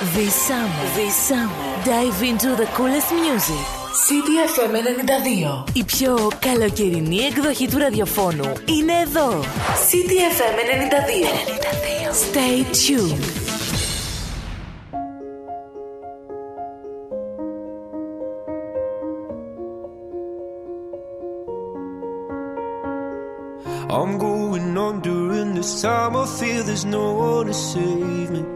This summer, this summer, dive into the coolest music. CDFM 92. Η πιο καλοκαιρινή εκδοχή του ραδιοφώνου είναι εδώ. CDFM 92. 92. Stay tuned. I'm going on during this time. I feel there's no one to save me.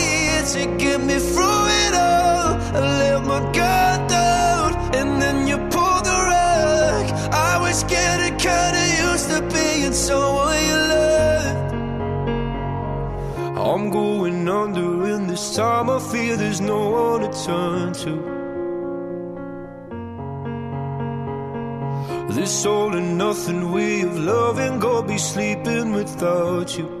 to get me through it all. I let my guard down, and then you pulled the rug. I was getting kinda used to being someone you loved. I'm going under, and this time I feel there's no one to turn to. This all and nothing way of loving, go be sleeping without you.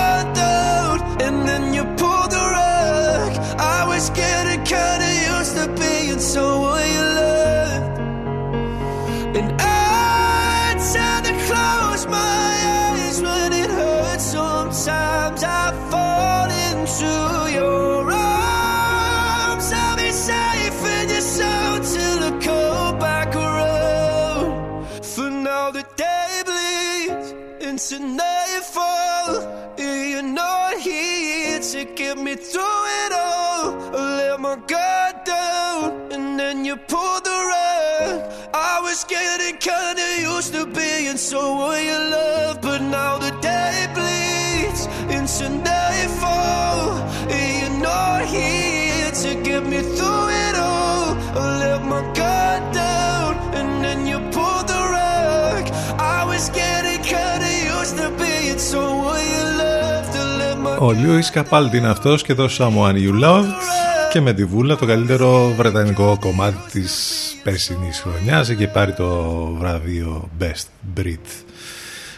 Was getting kinda used to being someone you loved, and I tend to close my eyes when it hurts. Sometimes I fall into your arms. I'll be safe in your soul till I come back around. For now the day bleeds into nightfall, and you're not here to get me through it all I let my guard down, and then you pulled the rug. I was getting kinda used to being someone you love, but now the day bleeds into nightfall, and you're not here to get me through it all. I let my guard down, and then you pulled the rug. I was getting kinda used to being someone you loved. To let my Ο Λιούις Καπάλτη είναι αυτός και το Someone You Loved και με τη Βούλα το καλύτερο βρετανικό κομμάτι της περσινής χρονιάς. Έχει πάρει το βραβείο Best Brit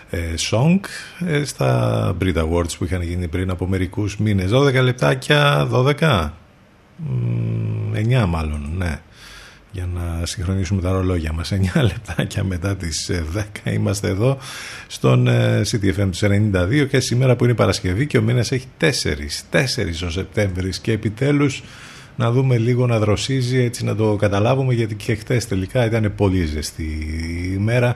ε, Song ε, στα Brit Awards που είχαν γίνει πριν από μερικούς μήνες. 12 λεπτάκια 12 Μ, 9 μάλλον ναι για να συγχρονίσουμε τα ρολόγια μας. 9 λεπτάκια μετά τις ε, 10 είμαστε εδώ στον ε, CTFM τους 92 και σήμερα που είναι Παρασκευή και ο μήνας έχει 4 4 ο Σεπτέμβρης και επιτέλους να δούμε λίγο να δροσίζει έτσι να το καταλάβουμε γιατί και χτες τελικά ήταν πολύ ζεστή η ημέρα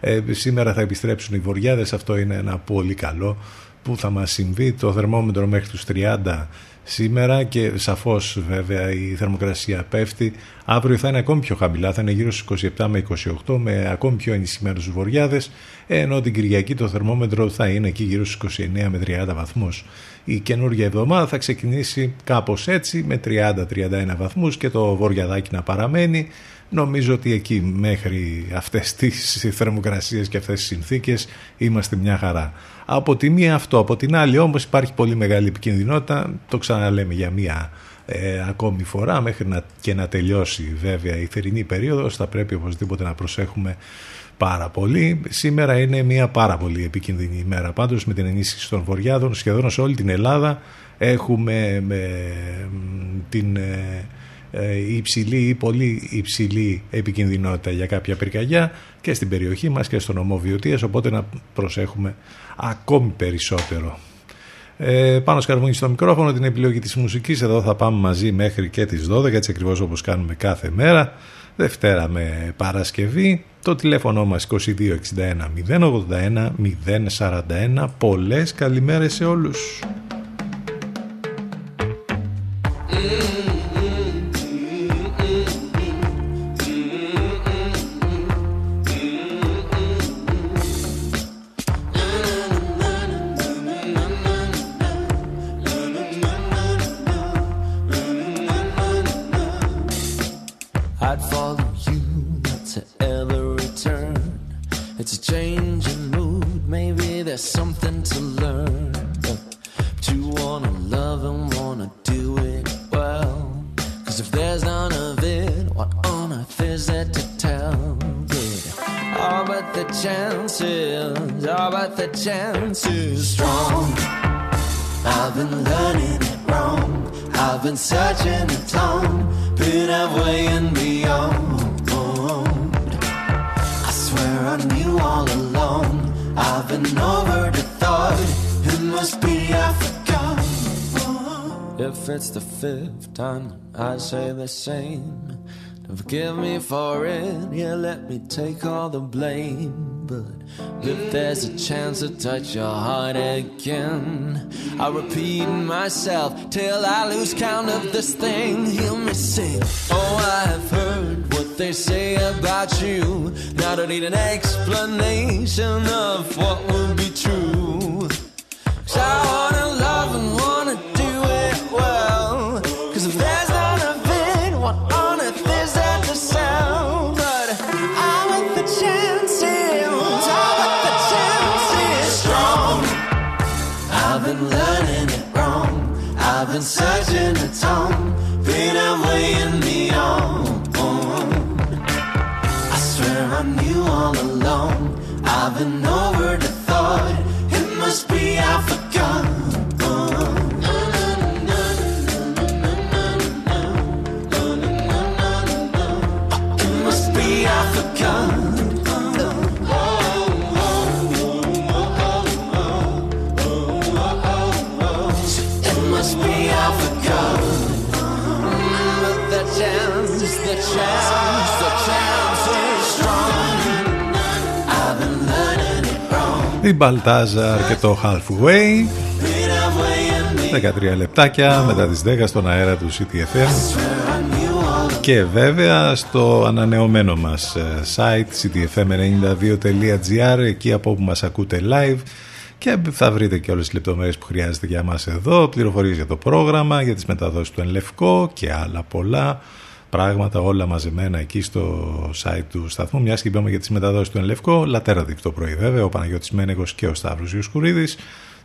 ε, σήμερα θα επιστρέψουν οι βοριάδες. Αυτό είναι ένα πολύ καλό που θα μας συμβεί. Το θερμόμετρο μέχρι τους 30 σήμερα και σαφώς βέβαια η θερμοκρασία πέφτει. Αύριο θα είναι ακόμη πιο χαμηλά θα είναι γύρω στους 27 με 28 με ακόμη πιο ενισχυμένους βοριάδες ενώ την Κυριακή το θερμόμετρο θα είναι εκεί γύρω στους 29 με 30 βαθμούς. Η καινούργια εβδομάδα θα ξεκινήσει κάπως έτσι με 30-31 βαθμούς και το βοριαδάκι να παραμένει Νομίζω ότι εκεί μέχρι αυτές τις θερμοκρασίες και αυτές τις συνθήκες είμαστε μια χαρά. Από τη μία αυτό, από την άλλη όμως υπάρχει πολύ μεγάλη επικινδυνότητα, το ξαναλέμε για μία ε, ακόμη φορά μέχρι να, και να τελειώσει βέβαια η θερινή περίοδος θα πρέπει οπωσδήποτε να προσέχουμε πάρα πολύ. Σήμερα είναι μια πάρα πολύ επικίνδυνη ημέρα πάντως με την ενίσχυση των βοριάδων σχεδόν σε όλη την Ελλάδα έχουμε με, την... Ε, ε, υψηλή ή πολύ υψηλή επικινδυνότητα για κάποια πυρκαγιά και στην περιοχή μας και στο νομό Βιωτίας, οπότε να προσέχουμε ακόμη περισσότερο. Ε, πάνω σκαρβούνι στο μικρόφωνο την επιλογή της μουσικής. Εδώ θα πάμε μαζί μέχρι και τις 12 έτσι ακριβώς όπως κάνουμε κάθε μέρα. Δευτέρα με Παρασκευή. Το τηλέφωνο μας 2261 081 041 πολλές καλημέρες σε όλους it's the fifth time I say the same, forgive me for it. Yeah, let me take all the blame. But if there's a chance to touch your heart again, I'll repeat myself till I lose count of this thing. Hear me sing. Oh, I've heard what they say about you. Now I don't need an explanation of what will be true. Cause I wanna I've been over the thought. It must be I forgot. Η Μπαλτάζαρ και το Halfway. Been away and me. 13 λεπτάκια μετά τις 10 στον αέρα του CTFM. Και βέβαια στο ανανεωμένο μας ε, site ctfm92.gr εκεί από όπου μας ακούτε live και θα βρείτε και όλες τις λεπτομέρειες που χρειάζεται για μας εδώ, πληροφορίες για το πρόγραμμα, για τις μεταδόσεις του Ενλευκό και άλλα πολλά πράγματα όλα μαζεμένα εκεί στο site του σταθμού. Μιας και είπαμε για τις μεταδόσεις του Ενλευκό, λατέρα το πρωί βέβαια, ο Παναγιώτης Μένεγος και ο Σταύρος Ιωσκουρίδης.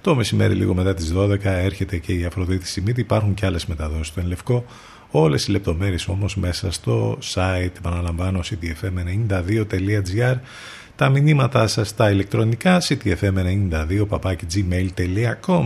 Το μεσημέρι λίγο μετά τις 12 έρχεται και η Αφροδίτη Σιμίτη. Υπάρχουν και άλλες μεταδόσεις του Ενλευκό. Όλες οι λεπτομέρειες όμως μέσα στο site, επαναλαμβάνω, ctfm92.gr τα μηνύματά σας στα ηλεκτρονικά ctfm92 gmail.com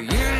You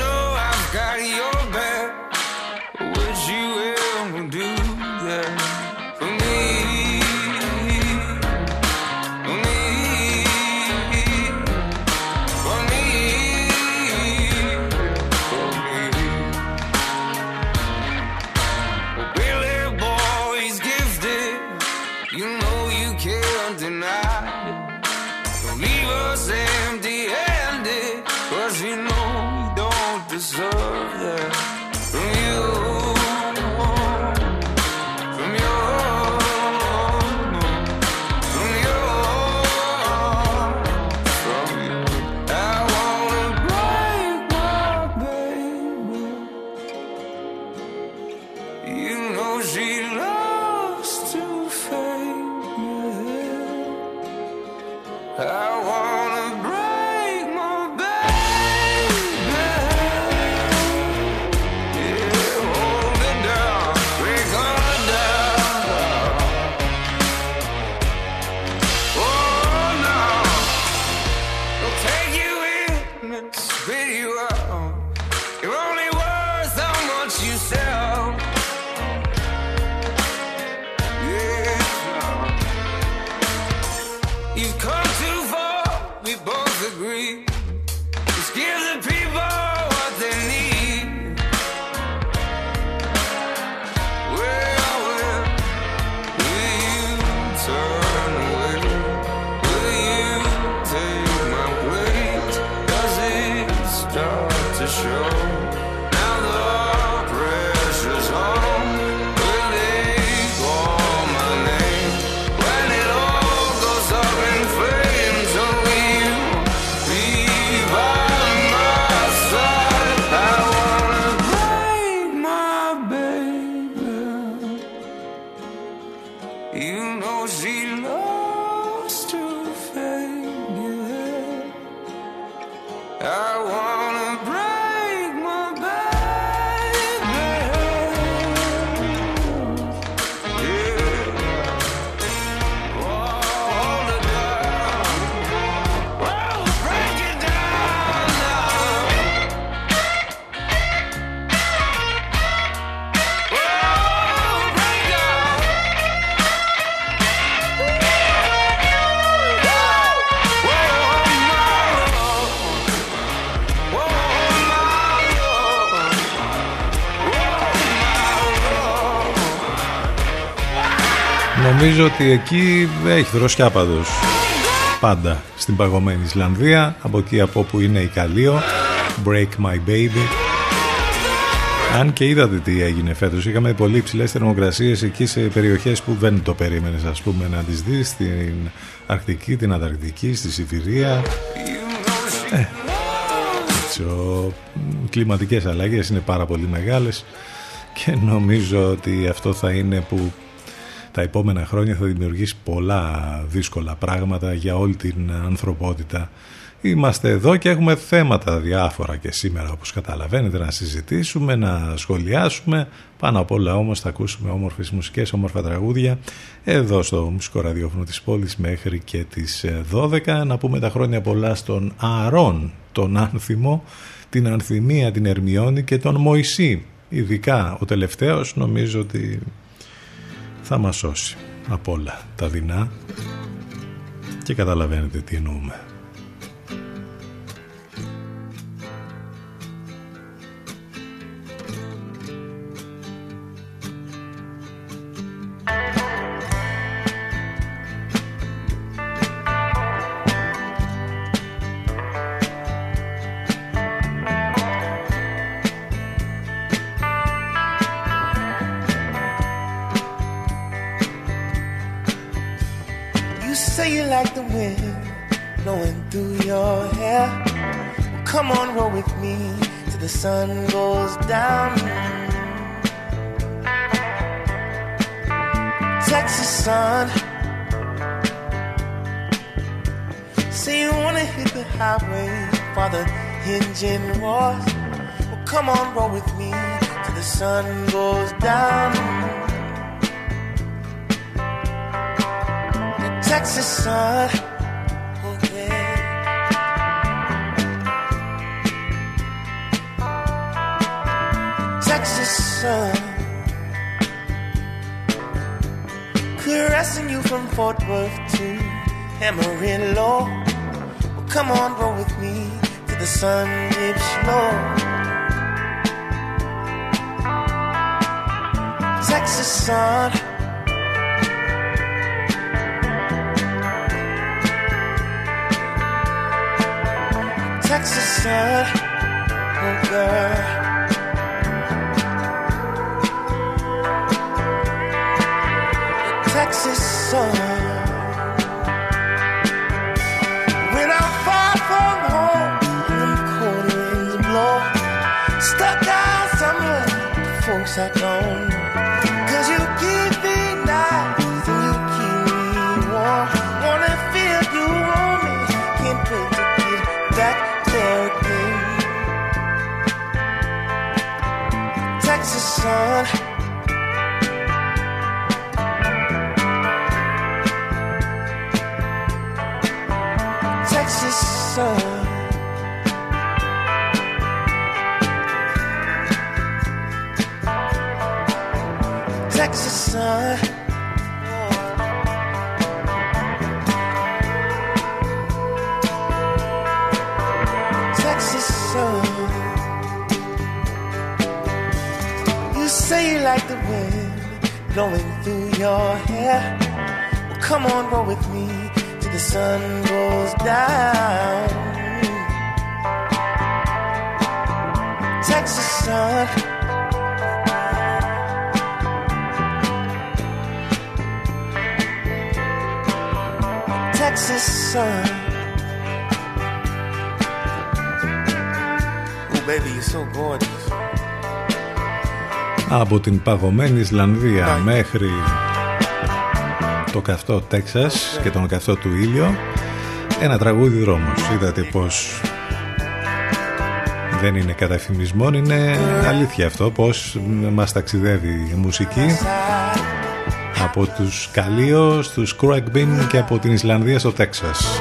Νομίζω ότι εκεί έχει δροσιά πάντως πάντα. Στην παγωμένη Ισλανδία από εκεί από όπου είναι η Καλείο Break My Baby. Αν και είδατε τι έγινε φέτος είχαμε πολύ υψηλέ θερμοκρασίες εκεί σε περιοχές που δεν το περίμενες ας πούμε να τις δεις στην Αρκτική, την Ανταρκτική, στη Σιβηρία ε, ο, κλιματικές αλλαγές είναι πάρα πολύ μεγάλες και νομίζω ότι αυτό θα είναι που τα επόμενα χρόνια θα δημιουργήσει πολλά δύσκολα πράγματα για όλη την ανθρωπότητα. Είμαστε εδώ και έχουμε θέματα διάφορα και σήμερα όπως καταλαβαίνετε να συζητήσουμε, να σχολιάσουμε. Πάνω απ' όλα όμως θα ακούσουμε όμορφες μουσικές, όμορφα τραγούδια εδώ στο μουσικό ραδιόφωνο της πόλης μέχρι και τις 12. Να πούμε τα χρόνια πολλά στον Αρών, τον Άνθιμο, την Ανθυμία, την Ερμιόνη και τον Μωυσή. Ειδικά ο τελευταίος νομίζω ότι θα μας σώσει από όλα τα δεινά και καταλαβαίνετε τι εννοούμε. Από την παγωμένη Ισλανδία μέχρι το καυτό Τέξας και τον καυτό του ήλιο. Ένα τραγούδι δρόμος. Είδατε πως δεν είναι καταφημισμό είναι αλήθεια αυτό πως μας ταξιδεύει η μουσική. Από τους Καλίος, στους Κρουεκμπιν και από την Ισλανδία στο Τέξας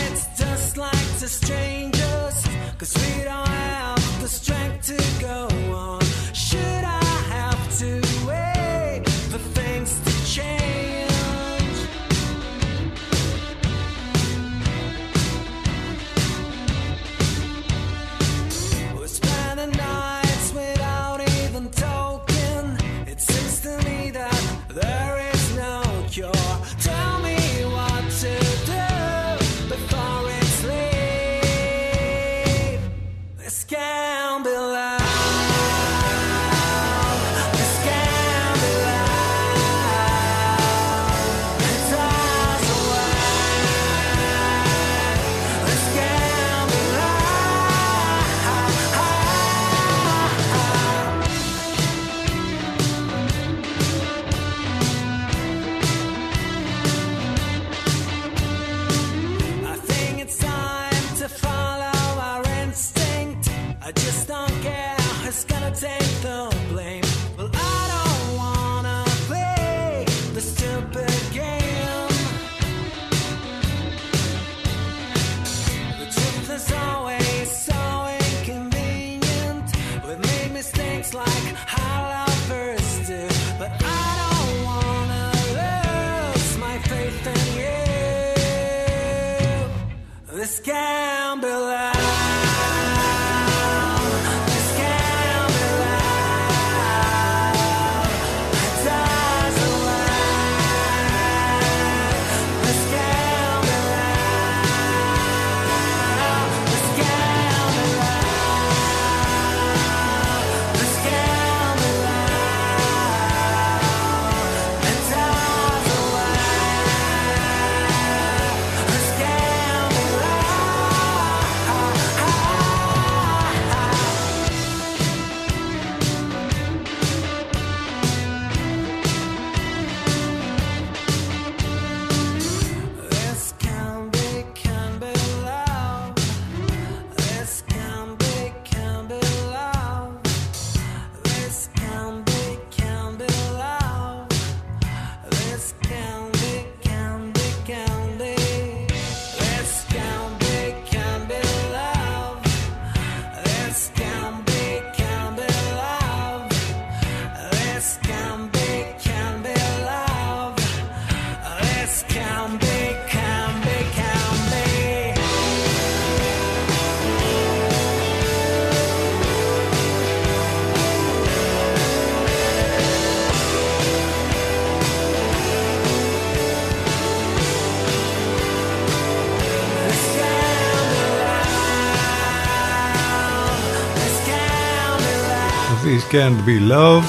Can't Be Love,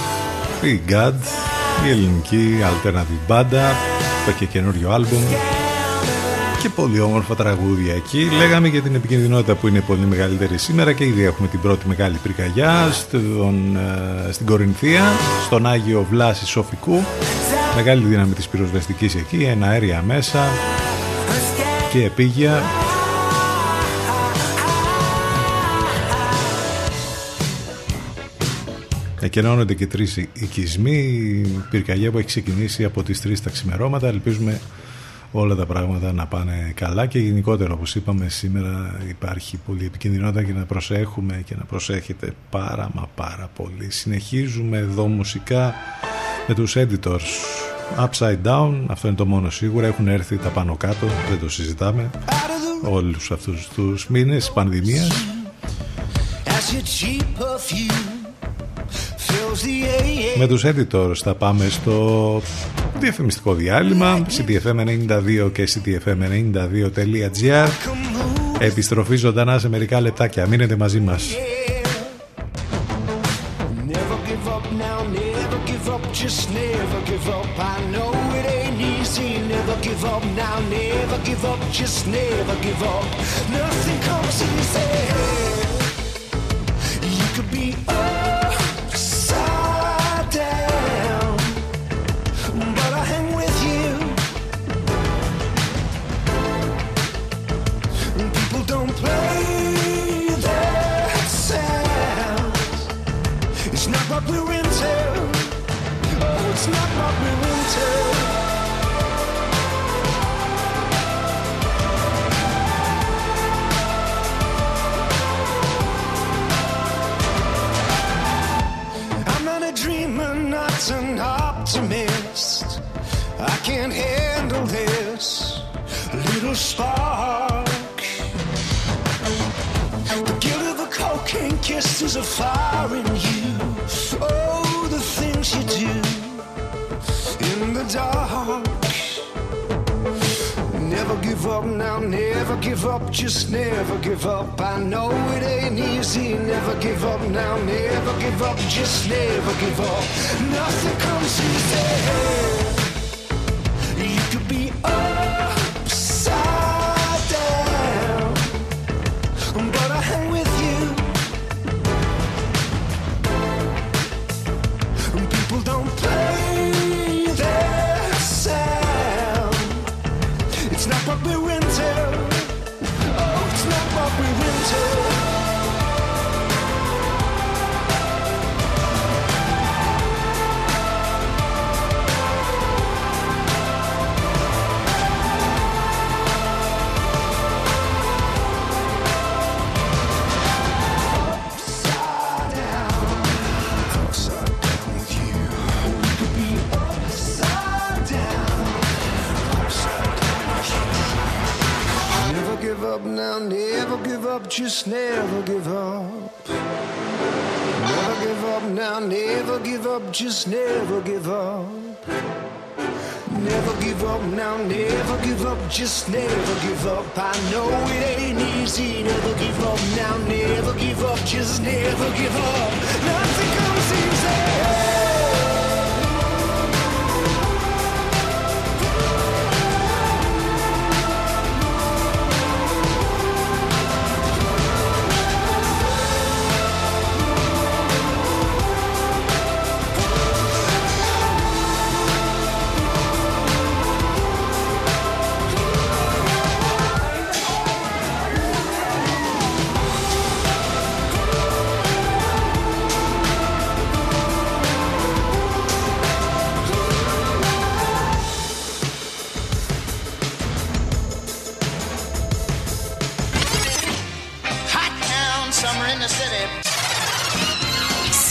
η God, η ελληνική alternative μπάντα που έχει και καινούριο άλμπουμ και πολύ όμορφα τραγούδια εκεί. Λέγαμε για την επικινδυνότητα που είναι πολύ μεγαλύτερη σήμερα και ήδη έχουμε την πρώτη μεγάλη πυρκαγιά στον, ε, στην Κορινθία, στον Άγιο Βλάση Σοφικού. Μεγάλη δύναμη της πυροσβεστικής εκεί, ένα αέρια μέσα και επίγεια. Εκενώνονται και τρεις οικισμοί, η πυρκαγιά που έχει ξεκινήσει από τις 3 τα ξημερώματα. Ελπίζουμε όλα τα πράγματα να πάνε καλά και γενικότερα όπως είπαμε σήμερα υπάρχει πολύ επικινδυνότητα και να προσέχουμε και να προσέχετε πάρα μα πάρα πολύ. Συνεχίζουμε εδώ μουσικά με τους editors. Upside Down, αυτό είναι το μόνο σίγουρα, έχουν έρθει τα πάνω κάτω, δεν το συζητάμε. Όλους αυτούς τους μήνες πανδημίας Με τους editors θα πάμε στο διαφημιστικό διάλειμμα ctfm92 και ctfm92.gr Επιστροφή ζωντανά σε μερικά λεπτάκια. Μείνετε μαζί μας. Never give up now, never give little spark. The guilt of a cocaine kiss is a fire in you. Oh, the things you do in the dark. Never give up now, never give up, just never give up. I know it ain't easy, never give up now, never give up, just never give up. Nothing comes easy. Just never give up. I know it ain't easy, never give up now, never give up, just never give up. Nothing comes easy.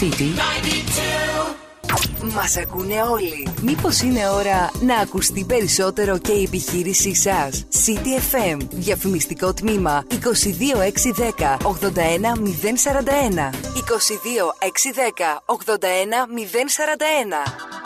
City. Μας ακούνε όλοι. Μήπως είναι ώρα να ακουστεί περισσότερο και η επιχείρησή σας; City FM. Διαφημιστικό τμήμα 22610 81041. 22610 81041.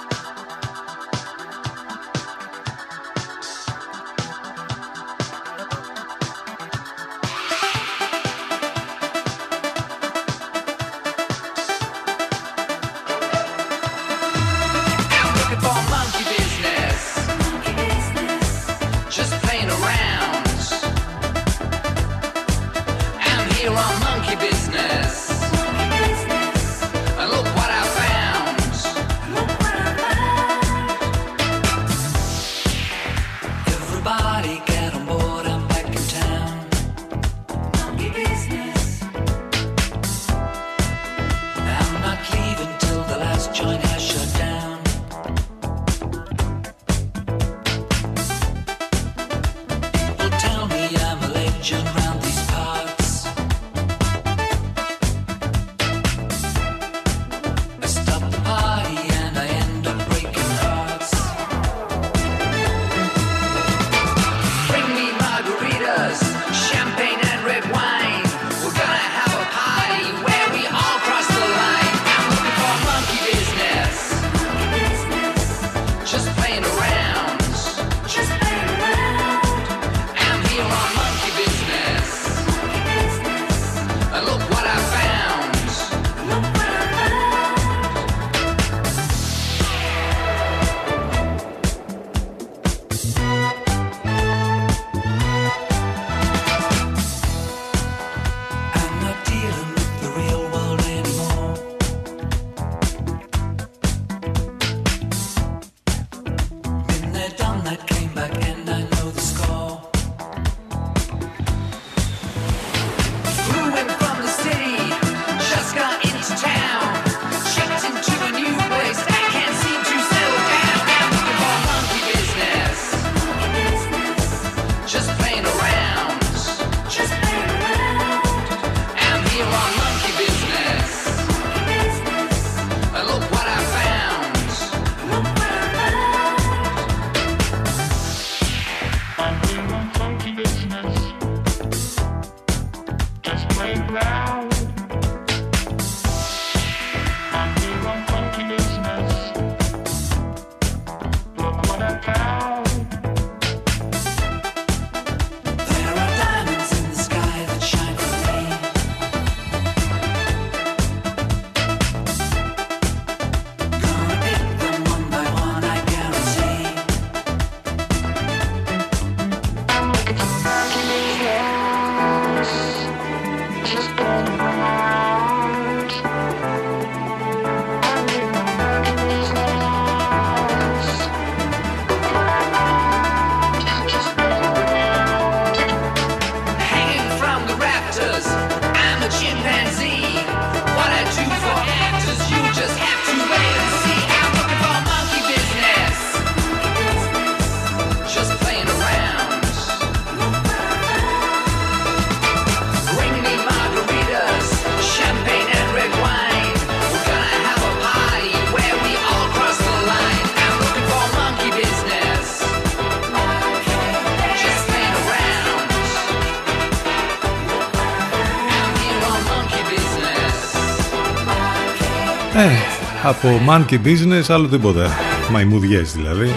Από monkey business άλλο τίποτα. Μαϊμουδιές δηλαδή.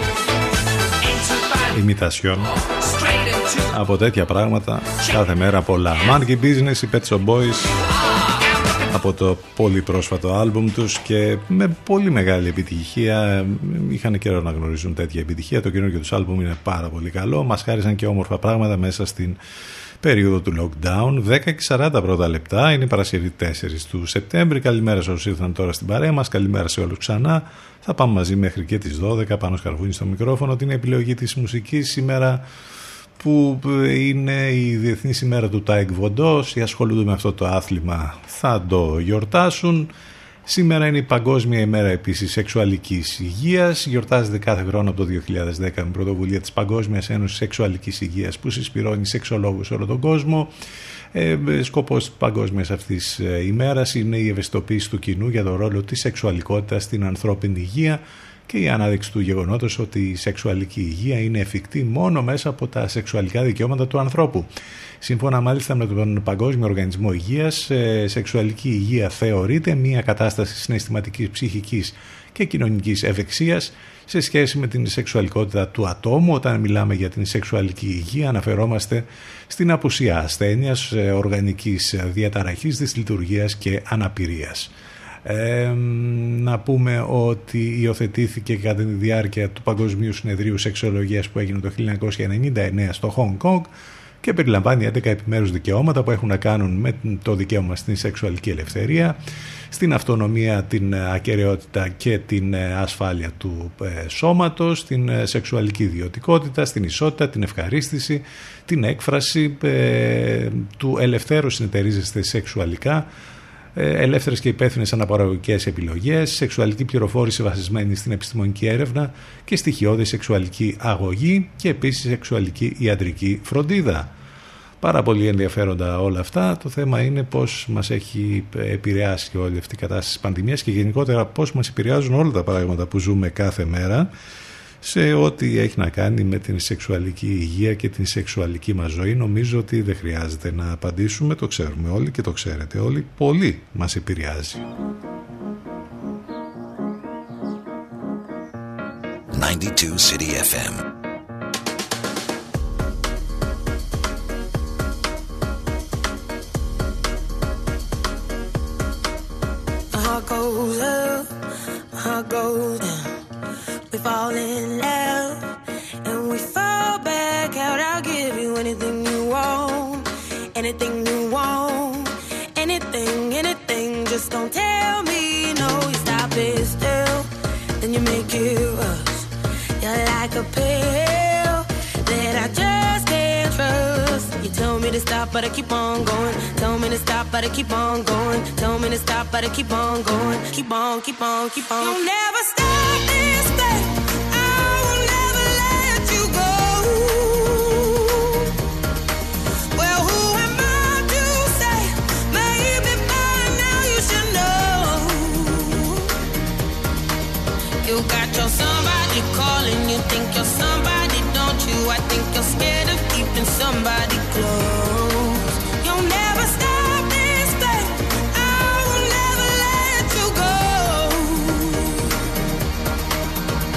Ημιτασιόν. Από τέτοια πράγματα κάθε μέρα πολλά. Monkey business, οι Pet Shop Boys από το πολύ πρόσφατο άλμπουμ τους και με πολύ μεγάλη επιτυχία είχαν καιρό να γνωρίζουν τέτοια επιτυχία το καινούργιο τους άλμπουμ είναι πάρα πολύ καλό μας χάρισαν και όμορφα πράγματα μέσα στην περίοδο του lockdown 10 και 40 πρώτα λεπτά. Είναι η Παρασκευή 4 του Σεπτέμβρη. Καλημέρα σε όσους ήρθαν τώρα στην παρέα μας. Καλημέρα σε όλους ξανά. Θα πάμε μαζί μέχρι και τις 12 Πάνος Καρβούνης στο μικρόφωνο. Την επιλογή της μουσικής σήμερα που είναι η Διεθνής ημέρα του Τάε Κβον Ντο, όσοι ασχολούνται με αυτό το άθλημα. Θα το γιορτάσουν. Σήμερα είναι η Παγκόσμια ημέρα επίσης σεξουαλικής υγείας, γιορτάζεται κάθε χρόνο από το 2010 με πρωτοβουλία της Παγκόσμιας Ένωσης Σεξουαλικής Υγείας που συσπειρώνει σεξολόγους σε όλο τον κόσμο. Ε, σκοπός της παγκόσμιας αυτής ε, ημέρας είναι η ευαισθητοποίηση του κοινού για τον ρόλο της σεξουαλικότητας στην ανθρώπινη υγεία και η ανάδειξη του γεγονότος ότι η σεξουαλική υγεία είναι εφικτή μόνο μέσα από τα σεξουαλικά δικαιώματα του ανθρώπου. Σύμφωνα μάλιστα με τον Παγκόσμιο Οργανισμό Υγείας, ε, σεξουαλική υγεία θεωρείται μια κατάσταση συναισθηματικής, ψυχικής και κοινωνικής ευεξίας σε σχέση με την σεξουαλικότητα του ατόμου. Όταν μιλάμε για την σεξουαλική υγεία αναφερόμαστε στην απουσία ασθένειας, ε, οργανικής διαταραχής, δυσλειτουργίας και αναπηρίας να πούμε ότι υιοθετήθηκε κατά τη διάρκεια του Παγκοσμίου Συνεδρίου Σεξολογίας που έγινε το 1999 στο Hong Kong και περιλαμβάνει 11 επιμέρους δικαιώματα που έχουν να κάνουν με το δικαίωμα στην σεξουαλική ελευθερία, στην αυτονομία, την ακαιρεότητα και την ασφάλεια του ε, σώματος, την ε, σεξουαλική ιδιωτικότητα, στην ισότητα, την ευχαρίστηση, την έκφραση ε, του ελευθέρου συνεταιρίζεστε σεξουαλικά, ε, ελεύθερες και υπεύθυνες αναπαραγωγικές επιλογές, σεξουαλική πληροφόρηση βασισμένη στην επιστημονική έρευνα και στοιχειώδη σεξουαλική αγωγή και επίσης σεξουαλική ιατρική φροντίδα. Πάρα πολύ ενδιαφέροντα όλα αυτά. Το θέμα είναι πώς μας έχει επηρεάσει όλη αυτή η κατάσταση της πανδημίας και γενικότερα πώς μας επηρεάζουν όλα τα πράγματα που ζούμε κάθε μέρα σε ό,τι έχει να κάνει με την σεξουαλική υγεία και την σεξουαλική μας ζωή νομίζω ότι δεν χρειάζεται να απαντήσουμε. Το ξέρουμε όλοι και το ξέρετε όλοι. Πολύ μας επηρεάζει. 92 City FM We fall in love and we fall back out. I'll give you anything you want, anything you want, anything, anything. Just don't tell me no. You stop it still, then you make it worse. You're like a pill to stop, but I keep on going. Tell me to stop, but I keep on going. Tell me to stop, but I keep on going. Keep on, keep on, keep on. You'll never stop this thing. I will never let you go. Well, who am I to say? Maybe by now you should know. You got your somebody calling, you think you're somebody, you? I think you're scared of keeping somebody close. You'll never stop this thing. I will never let you go.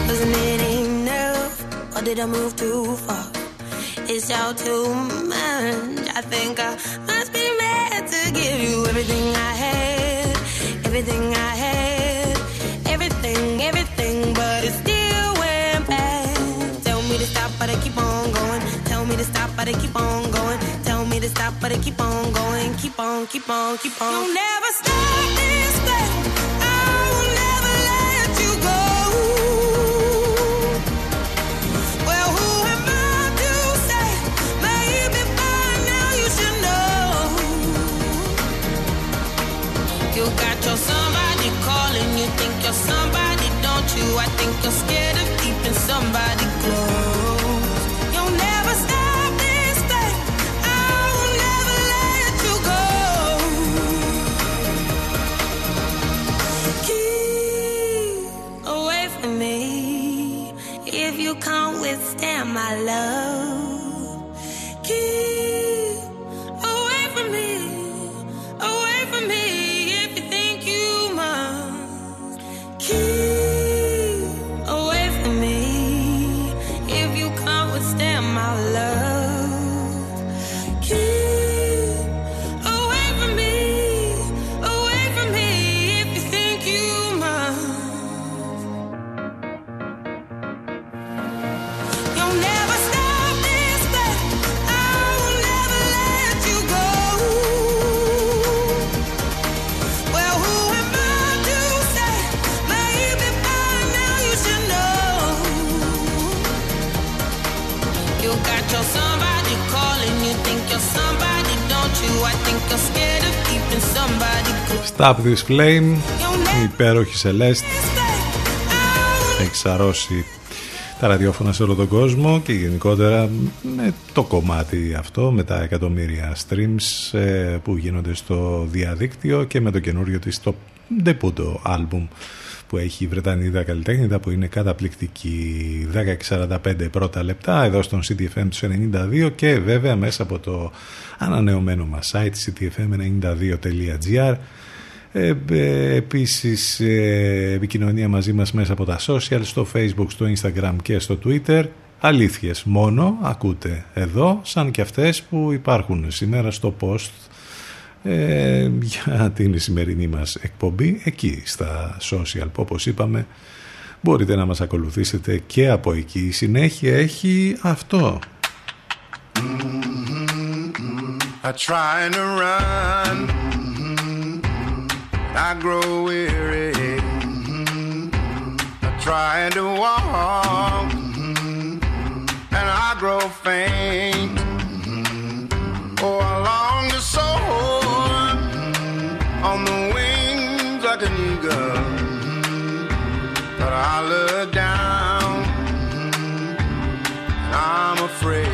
Wasn't it enough? Or did I move too far? It's all too much. I think I must be mad to give you everything I had. Everything I had. But I keep on going. Tell me to stop, but I keep on going. Keep on, keep on, keep on. You'll never stop this know. You got your somebody calling, you think you're somebody, don't you? I think you're scared of keeping somebody my love. Stop This Flame, You'll η never υπέροχη Celeste, stay. έχει σαρώσει τα ραδιόφωνα σε όλο τον κόσμο και γενικότερα με το κομμάτι αυτό, με τα εκατομμύρια streams ε, που γίνονται στο διαδίκτυο και με το καινούριο της το ντεπούτο άλμπουμ που έχει η Βρετανίδα καλλιτέχνητα που είναι καταπληκτική 10 και 45 πρώτα λεπτά εδώ στον CTFM τους 92 και βέβαια μέσα από το ανανεωμένο μας site ctfm92.gr ε, ε, επίσης ε, επικοινωνία μαζί μας μέσα από τα social στο facebook, στο instagram και στο twitter. Αλήθειες μόνο ακούτε εδώ σαν και αυτές που υπάρχουν σήμερα στο post ε, για την σημερινή μας εκπομπή εκεί στα social που όπως είπαμε μπορείτε να μας ακολουθήσετε και από εκεί. Η συνέχεια έχει αυτό. I try to run, I grow weary. Mm-hmm. I try to walk, mm-hmm. and I grow faint. Mm-hmm. Oh, I long to soar. On the wings like an eagle, but I look down. I'm afraid.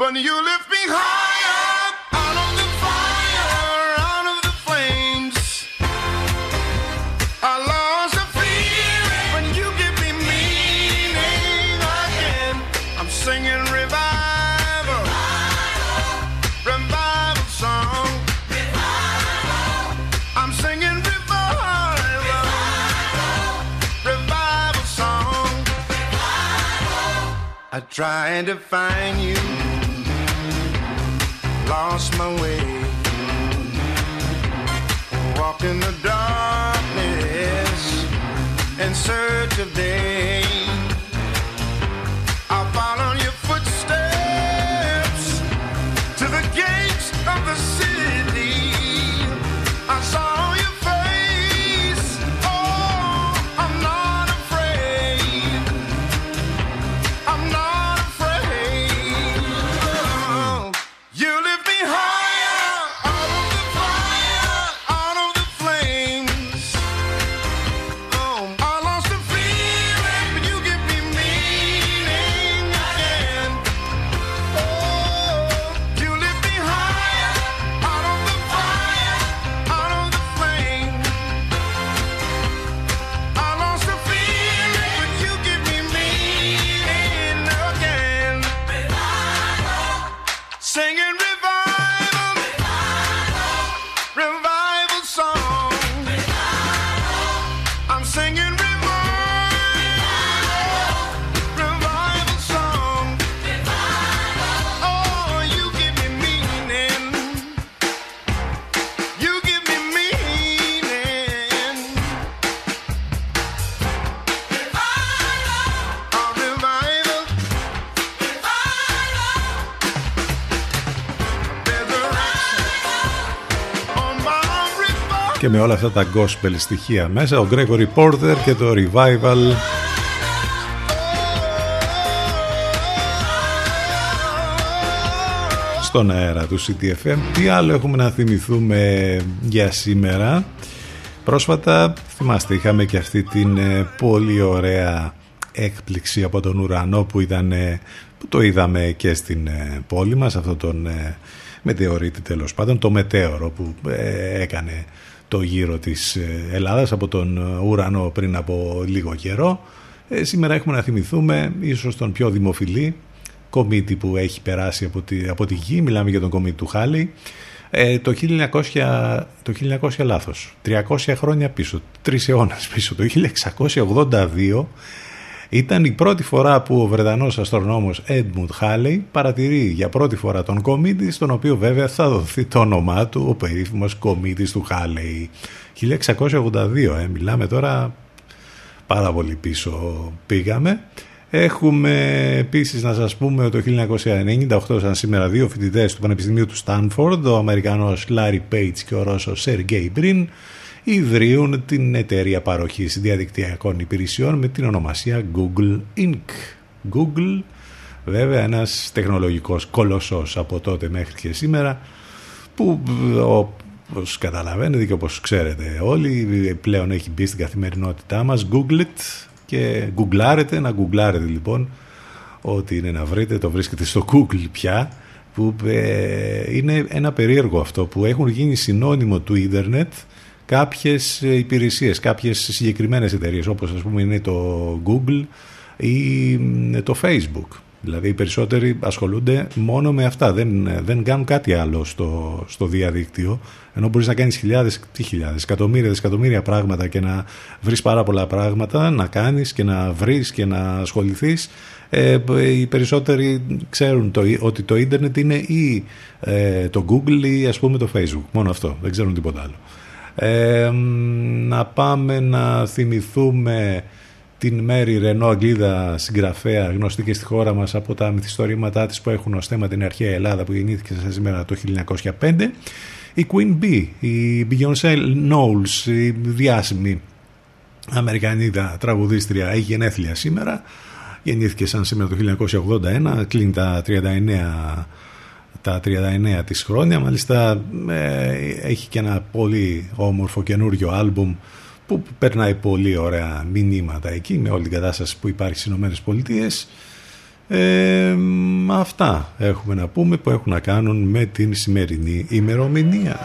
But you lift me higher out of the fire, out of the flames. I lost the feeling when you give me meaning again. I'm singing revival, revival song. I'm singing revival, revival song. I tried to find you, lost my way, walked in the darkness in search of day. Με όλα αυτά τα gospel στοιχεία μέσα ο Gregory Porter και το Revival. Στον αέρα του CTFM τι άλλο έχουμε να θυμηθούμε για σήμερα; Πρόσφατα θυμάστε είχαμε και αυτή την ε, πολύ ωραία έκπληξη από τον ουρανό που, ήταν, ε, που το είδαμε και στην ε, πόλη μας αυτό τον ε, μετεωρίτη τέλος πάντων το μετέωρο που ε, έκανε το γύρο της ε, Ελλάδας από τον ε, ουρανό πριν από λίγο καιρό. Ε, σήμερα έχουμε να θυμηθούμε ίσως τον πιο δημοφιλή κομίτη που έχει περάσει από τη, από τη γη. Μιλάμε για τον κομίτη του Χάλη. Ε, το, 1900, το 1900 λάθος. 300 χρόνια πίσω τρεις αιώνες πίσω το 1682 ήταν η πρώτη φορά που ο Βρετανός αστρονόμος Edmund Halley παρατηρεί για πρώτη φορά τον κομίτη στον οποίο βέβαια θα δοθεί το όνομά του ο περίφημος κομίτης του Halley. 1682 ε, μιλάμε τώρα πάρα πολύ πίσω πήγαμε. Έχουμε επίσης να σας πούμε ότι το 1998 σαν σήμερα δύο φοιτητές του Πανεπιστημίου του Στάνφορντ, ο Αμερικανός Larry Page και ο Ρώσος Sergey Brin, ιδρύουν την εταιρεία παροχής διαδικτυακών υπηρεσιών με την ονομασία Google Inc. Google βέβαια ένας τεχνολογικός κολοσσός από τότε μέχρι και σήμερα που όπως καταλαβαίνετε και όπως ξέρετε όλοι πλέον έχει μπει στην καθημερινότητά μας Google it και γκουγκλάρετε να γκουγκλάρετε λοιπόν ό,τι είναι να βρείτε το βρίσκετε στο Google πια που ε, είναι ένα περίεργο αυτό που έχουν γίνει συνώνυμο του ίντερνετ κάποιες υπηρεσίες, κάποιες συγκεκριμένες εταιρείες όπως ας πούμε είναι το Google ή το Facebook. Δηλαδή οι περισσότεροι ασχολούνται μόνο με αυτά, δεν, δεν κάνουν κάτι άλλο στο, στο διαδίκτυο ενώ μπορείς να κάνεις χιλιάδες, τι χιλιάδες, εκατομμύρια, εκατομμύρια πράγματα και να βρεις πάρα πολλά πράγματα να κάνεις και να βρεις και να ασχοληθείς ε, οι περισσότεροι ξέρουν το, ότι το ίντερνετ είναι ή ε, το Google ή ας πούμε το Facebook. Μόνο αυτό. Δεν ξέρουν τίποτα άλλο. Ε, να πάμε να θυμηθούμε την Μέρη Ρενό Αγγλίδα συγγραφέα γνωστή και στη χώρα μας από τα μυθιστορήματά της που έχουν ως θέμα την αρχαία Ελλάδα που γεννήθηκε σε σήμερα το 1905 η Queen Bee, η Beyoncé Knowles, η διάσημη Αμερικανίδα τραγουδίστρια έχει γενέθλια σήμερα. Γεννήθηκε σαν σήμερα το 1981, κλείνει τα 39 τα 39 της χρόνια. Μάλιστα ε, έχει και ένα πολύ όμορφο καινούριο άλμπουμ που περνάει πολύ ωραία μηνύματα εκεί με όλη την κατάσταση που υπάρχει στις Ηνωμένες Πολιτείες. Ε, αυτά έχουμε να πούμε που έχουν να κάνουν με την σημερινή ημερομηνία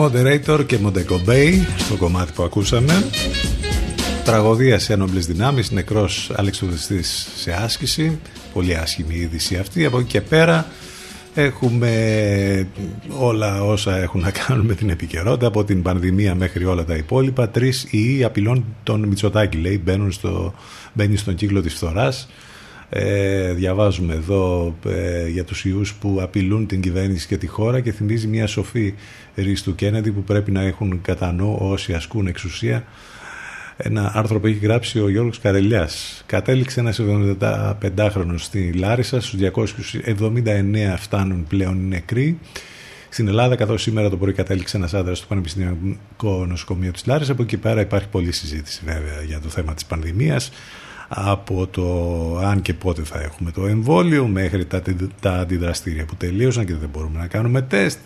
Moderator και Montego Bay στο κομμάτι που ακούσαμε. Τραγωδία σε ένοπλες δυνάμεις Νεκρός αλεξιοδεστής σε άσκηση. Πολύ άσχημη η είδηση αυτή. Από εκεί και πέρα Έχουμε όλα όσα έχουν να κάνουν με την επικαιρότητα από την πανδημία μέχρι όλα τα υπόλοιπα. Τρεις ή απειλών τον Μητσοτάκη, λέει, μπαίνουν στο, μπαίνει στον κύκλο της φθοράς ε, διαβάζουμε εδώ ε, για τους ιούς που απειλούν την κυβέρνηση και τη χώρα και θυμίζει μια σοφή ρίση του Κέννεντι που πρέπει να έχουν κατά νου όσοι ασκούν εξουσία ένα άρθρο που έχει γράψει ο Γιώργος Καρελιάς. Κατέληξε ένας 75χρονος στη Λάρισα, στους 279 φτάνουν πλέον νεκροί στην Ελλάδα, καθώς σήμερα το πρωί κατέληξε ένας άντρας στο Πανεπιστημιακό Νοσοκομείο της Λάρη. Από εκεί πέρα υπάρχει πολλή συζήτηση βέβαια για το θέμα της πανδημίας. Από το αν και πότε θα έχουμε το εμβόλιο μέχρι τα, τα αντιδραστήρια που τελείωσαν και δεν μπορούμε να κάνουμε τεστ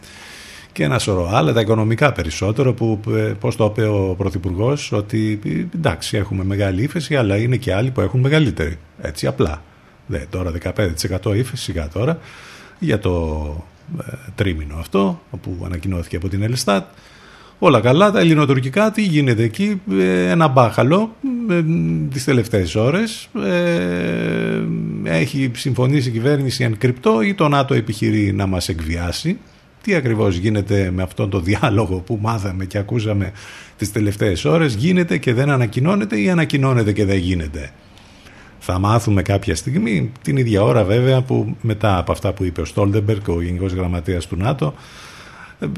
και ένα σωρό άλλα, τα οικονομικά περισσότερο που πώς το είπε ο Πρωθυπουργός ότι εντάξει έχουμε μεγάλη ύφεση αλλά είναι και άλλοι που έχουν μεγαλύτερη, έτσι απλά. Δε, τώρα 15% ύφεση σιγά τώρα για το ε, τρίμηνο αυτό που ανακοινώθηκε από την Ελστάτ. Όλα καλά, τα ελληνοτουρκικά τι γίνεται εκεί, ε, ένα μπάχαλο ε, τις τελευταίες ώρες ε, έχει συμφωνήσει η κυβέρνηση αν κρυπτό ή το ΝΑΤΟ επιχειρεί να μας εκβιάσει. Τι ακριβώς γίνεται με αυτόν τον διάλογο που μάθαμε και ακούσαμε τις τελευταίες ώρες γίνεται και δεν ανακοινώνεται ή ανακοινώνεται και δεν γίνεται. Θα μάθουμε κάποια στιγμή, την ίδια ώρα βέβαια που μετά από αυτά που είπε ο Στόλτεμπερκ, ο Γενικός Γραμματέας του ΝΑΤΟ,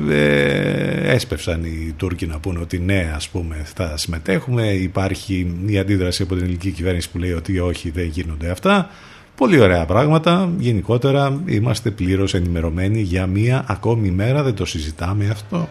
ε, έσπευσαν οι Τούρκοι να πούνε ότι ναι ας πούμε θα συμμετέχουμε. Υπάρχει η αντίδραση από την ελληνική κυβέρνηση που λέει ότι όχι δεν γίνονται αυτά. Πολύ ωραία πράγματα. Γενικότερα είμαστε πλήρως ενημερωμένοι για μία ακόμη μέρα. Δεν το συζητάμε αυτό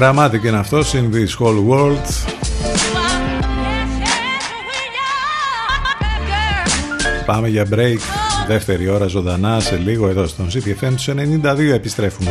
Dramatic είναι αυτό in this whole world. Πάμε για break. Δεύτερη ώρα ζωντανά σε λίγο εδώ στον CTFM τους 92 επιστρέφουμε.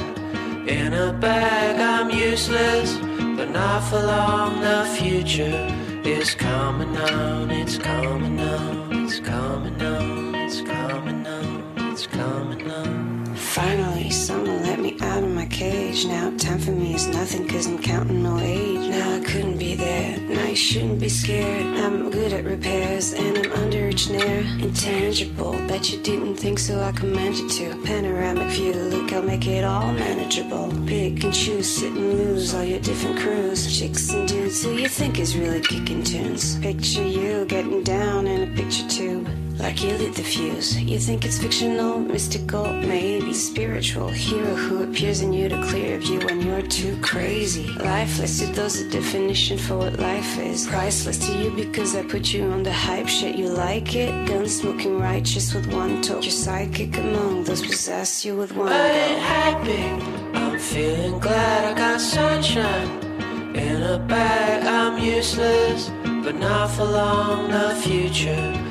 in a bag. I'm useless, but not for long. The future is coming on. It's coming on. It's coming on. It's coming on. It's coming on. Finally, someone let me out of my cage. Now, time for me is nothing, cause I'm counting no age. Now, I couldn't be there. Now, you shouldn't be scared. I'm good at repairs, and I'm under each nair. Intangible, bet you didn't think so. I commend you to. Panoramic view, look, I'll make it all manageable. Pick and choose, sit and lose all your different crews. Chicks and dudes who you think is really kicking tunes. Picture you getting down in a picture tube. Like you lit the fuse. You think it's fictional, mystical, maybe spiritual. Hero who appears in you to clear of you when you're too crazy. Lifeless to those a definition for what life is. Priceless to you because I put you on the hype shit. You like it? Gun smoking righteous with one talk. You're psychic among those possess you with one I ain't go. happy. I'm feeling glad I got sunshine in a bag. I'm useless, but not for long. The future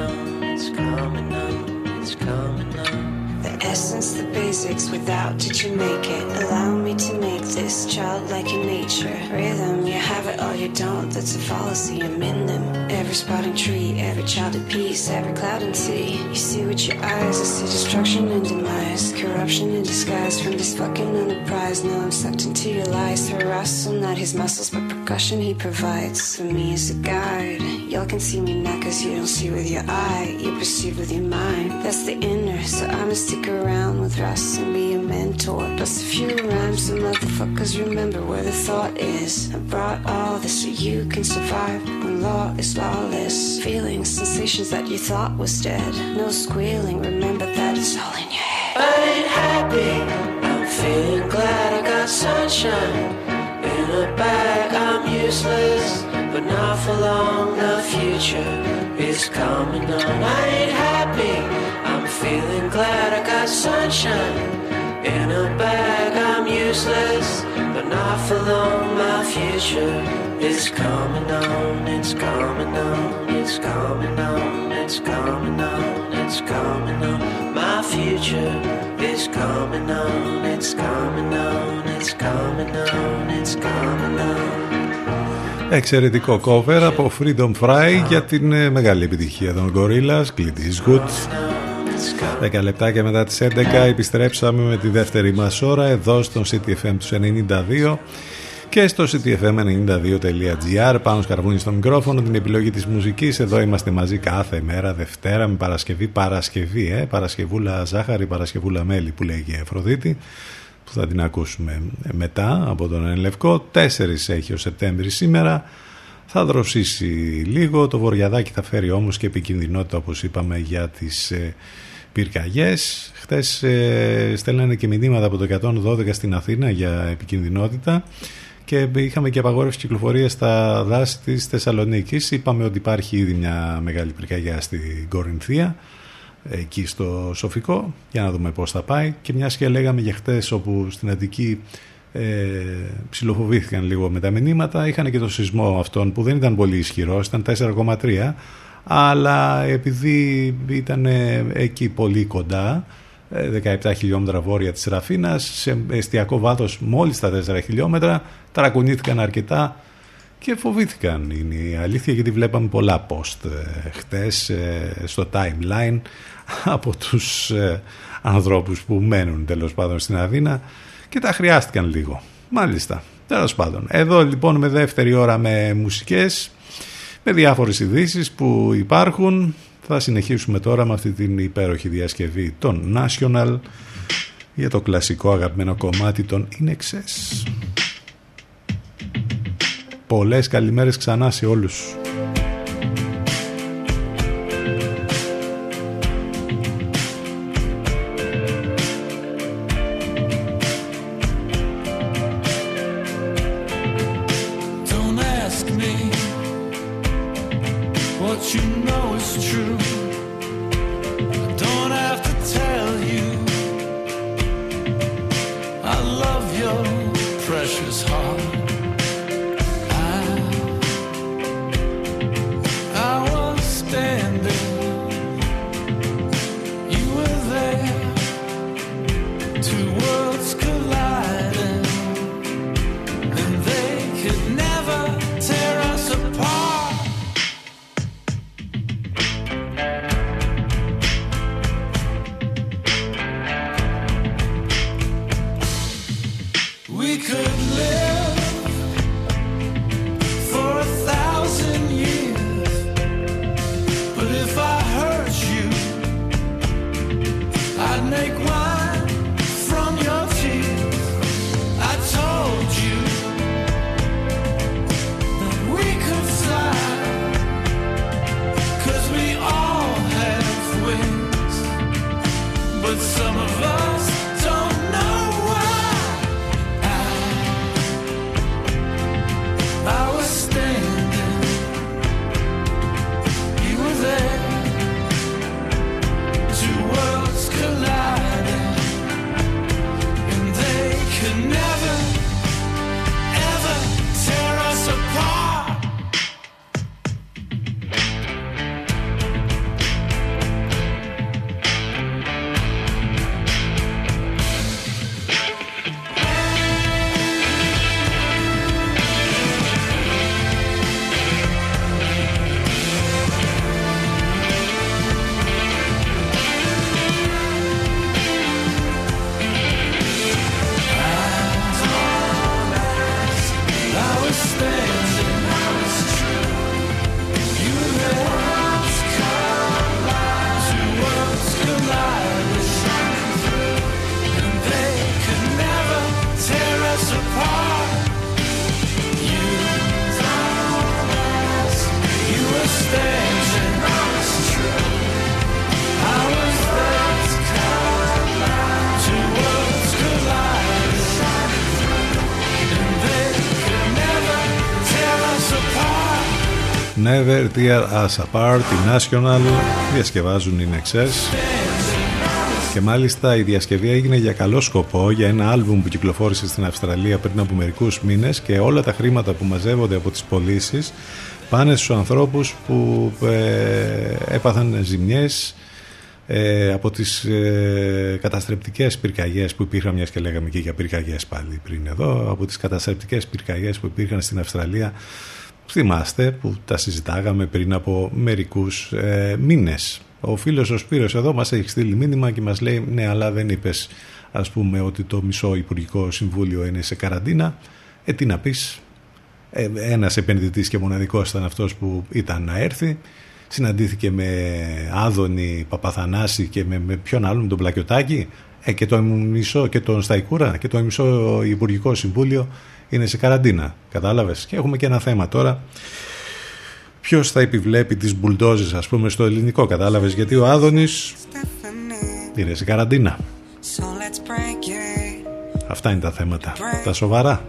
Essence, the basics, without did you make it? Allow me to make this childlike in nature. Rhythm, you have it or you don't, that's a fallacy. I'm in them. Every sprouting tree, every child at peace, every cloud and sea. You see with your eyes, I see destruction and demise. Corruption in disguise from this fucking enterprise. Now I'm sucked into your lies. Rustle, not his muscles, but percussion he provides. For me as a guide. Y'all can see me now cause you don't see with your eye. You perceive with your mind. That's the inner, so I'ma stick around with Russ and be a mentor. Plus a few rhymes, so motherfuckers remember where the thought is. I brought all this so you can survive when law is lawless. Feelings, sensations that you thought was dead. No squealing, remember that it's all in your head. I ain't happy. I'm feeling glad I got sunshine in a bag. I'm useless, but not for long. The future is coming on. I ain't happy. I'm feeling glad I got sunshine in a bag. I'm useless, but not for long. My future is coming on. It's coming on. It's coming on. It's coming on. It's coming on. My future is coming on. It's coming on. It's coming on. It's coming on. Εξαιρετικό cover από Freedom Fry για την ε, μεγάλη επιτυχία των Gorillaz, Clint Eastwood. 10 λεπτάκια μετά τις 11 επιστρέψαμε με τη δεύτερη μας ώρα εδώ στο CTFM τους 92 και στο ctfm92.gr πάνω σκαρβούνι στο μικρόφωνο την επιλογή της μουσικής. Εδώ είμαστε μαζί κάθε μέρα Δευτέρα με Παρασκευή Παρασκευή ε, Παρασκευούλα ζάχαρη, Παρασκευούλα μέλι που λέει και η Αφροδίτη που θα την ακούσουμε μετά από τον Ενλευκό 4 έχει ο Σεπτέμβρη σήμερα. Θα δροσίσει λίγο το βορειαδάκι θα φέρει όμως και επικινδυνότητα όπως είπαμε για τις ε, πυρκαγιές. Χτες ε, στέλνανε και μηνύματα από το 112 στην Αθήνα για επικινδυνότητα και είχαμε και απαγόρευση κυκλοφορίας στα δάση της Θεσσαλονίκης. Είπαμε ότι υπάρχει ήδη μια μεγάλη πυρκαγιά στην Κορινθία εκεί στο Σοφικό. Για να δούμε πώς θα πάει. Και μια και λέγαμε για χτες όπου στην Αττική ε, ψιλοφοβήθηκαν λίγο με τα μηνύματα είχαν και το σεισμό αυτόν που δεν ήταν πολύ ισχυρό, ήταν 4,3 αλλά επειδή ήταν εκεί πολύ κοντά 17 χιλιόμετρα βόρεια της Ραφίνας σε εστιακό βάθος μόλις τα 4 χιλιόμετρα τρακουνήθηκαν αρκετά και φοβήθηκαν είναι η αλήθεια γιατί βλέπαμε πολλά post ε, χτες ε, στο timeline από τους ε, ανθρώπους που μένουν τέλος πάντων στην Αθήνα και τα χρειάστηκαν λίγο. Μάλιστα. Τέλος πάντων. Εδώ λοιπόν με δεύτερη ώρα με μουσικές, με διάφορες ειδήσεις που υπάρχουν. Θα συνεχίσουμε τώρα με αυτή την υπέροχη διασκευή των National για το κλασικό αγαπημένο κομμάτι των In Excess. Πολλές καλημέρες ξανά σε όλους. Precious heart. Never Tear Us Apart, η National, διασκευάζουν in excess. Και μάλιστα η διασκευή έγινε για καλό σκοπό, για ένα άλμπουμ που κυκλοφόρησε στην Αυστραλία πριν από μερικούς μήνες και όλα τα χρήματα που μαζεύονται από τις πωλήσεις πάνε στους ανθρώπους που ε, έπαθαν ζημιές ε, από τις ε, καταστρεπτικές πυρκαγιές που υπήρχαν, μιας και λέγαμε και για πυρκαγιές πάλι πριν εδώ, από τις καταστρεπτικές πυρκαγιές που υπήρχαν στην Αυστραλία θυμάστε που τα συζητάγαμε πριν από μερικούς ε, μήνες. Ο φίλος ο Σπύρος εδώ μας έχει στείλει μήνυμα και μας λέει ναι αλλά δεν είπες ας πούμε ότι το μισό Υπουργικό Συμβούλιο είναι σε καραντίνα. Ε τι να πεις, ε, ένας επενδυτής και μοναδικός ήταν αυτός που ήταν να έρθει. Συναντήθηκε με Άδωνη Παπαθανάση και με, με ποιον άλλον, με τον Πλακιωτάκη ε, και το μισό και τον Σταϊκούρα και το μισό Υπουργικό Συμβούλιο είναι σε καραντίνα. Κατάλαβες; Και έχουμε και ένα θέμα τώρα. Ποιος θα επιβλέπει τις μπουλντόζες ας πούμε στο ελληνικό. Κατάλαβες; Γιατί ο Άδωνης είναι σε καραντίνα. So let's break it Αυτά είναι τα θέματα. Τα σοβαρά.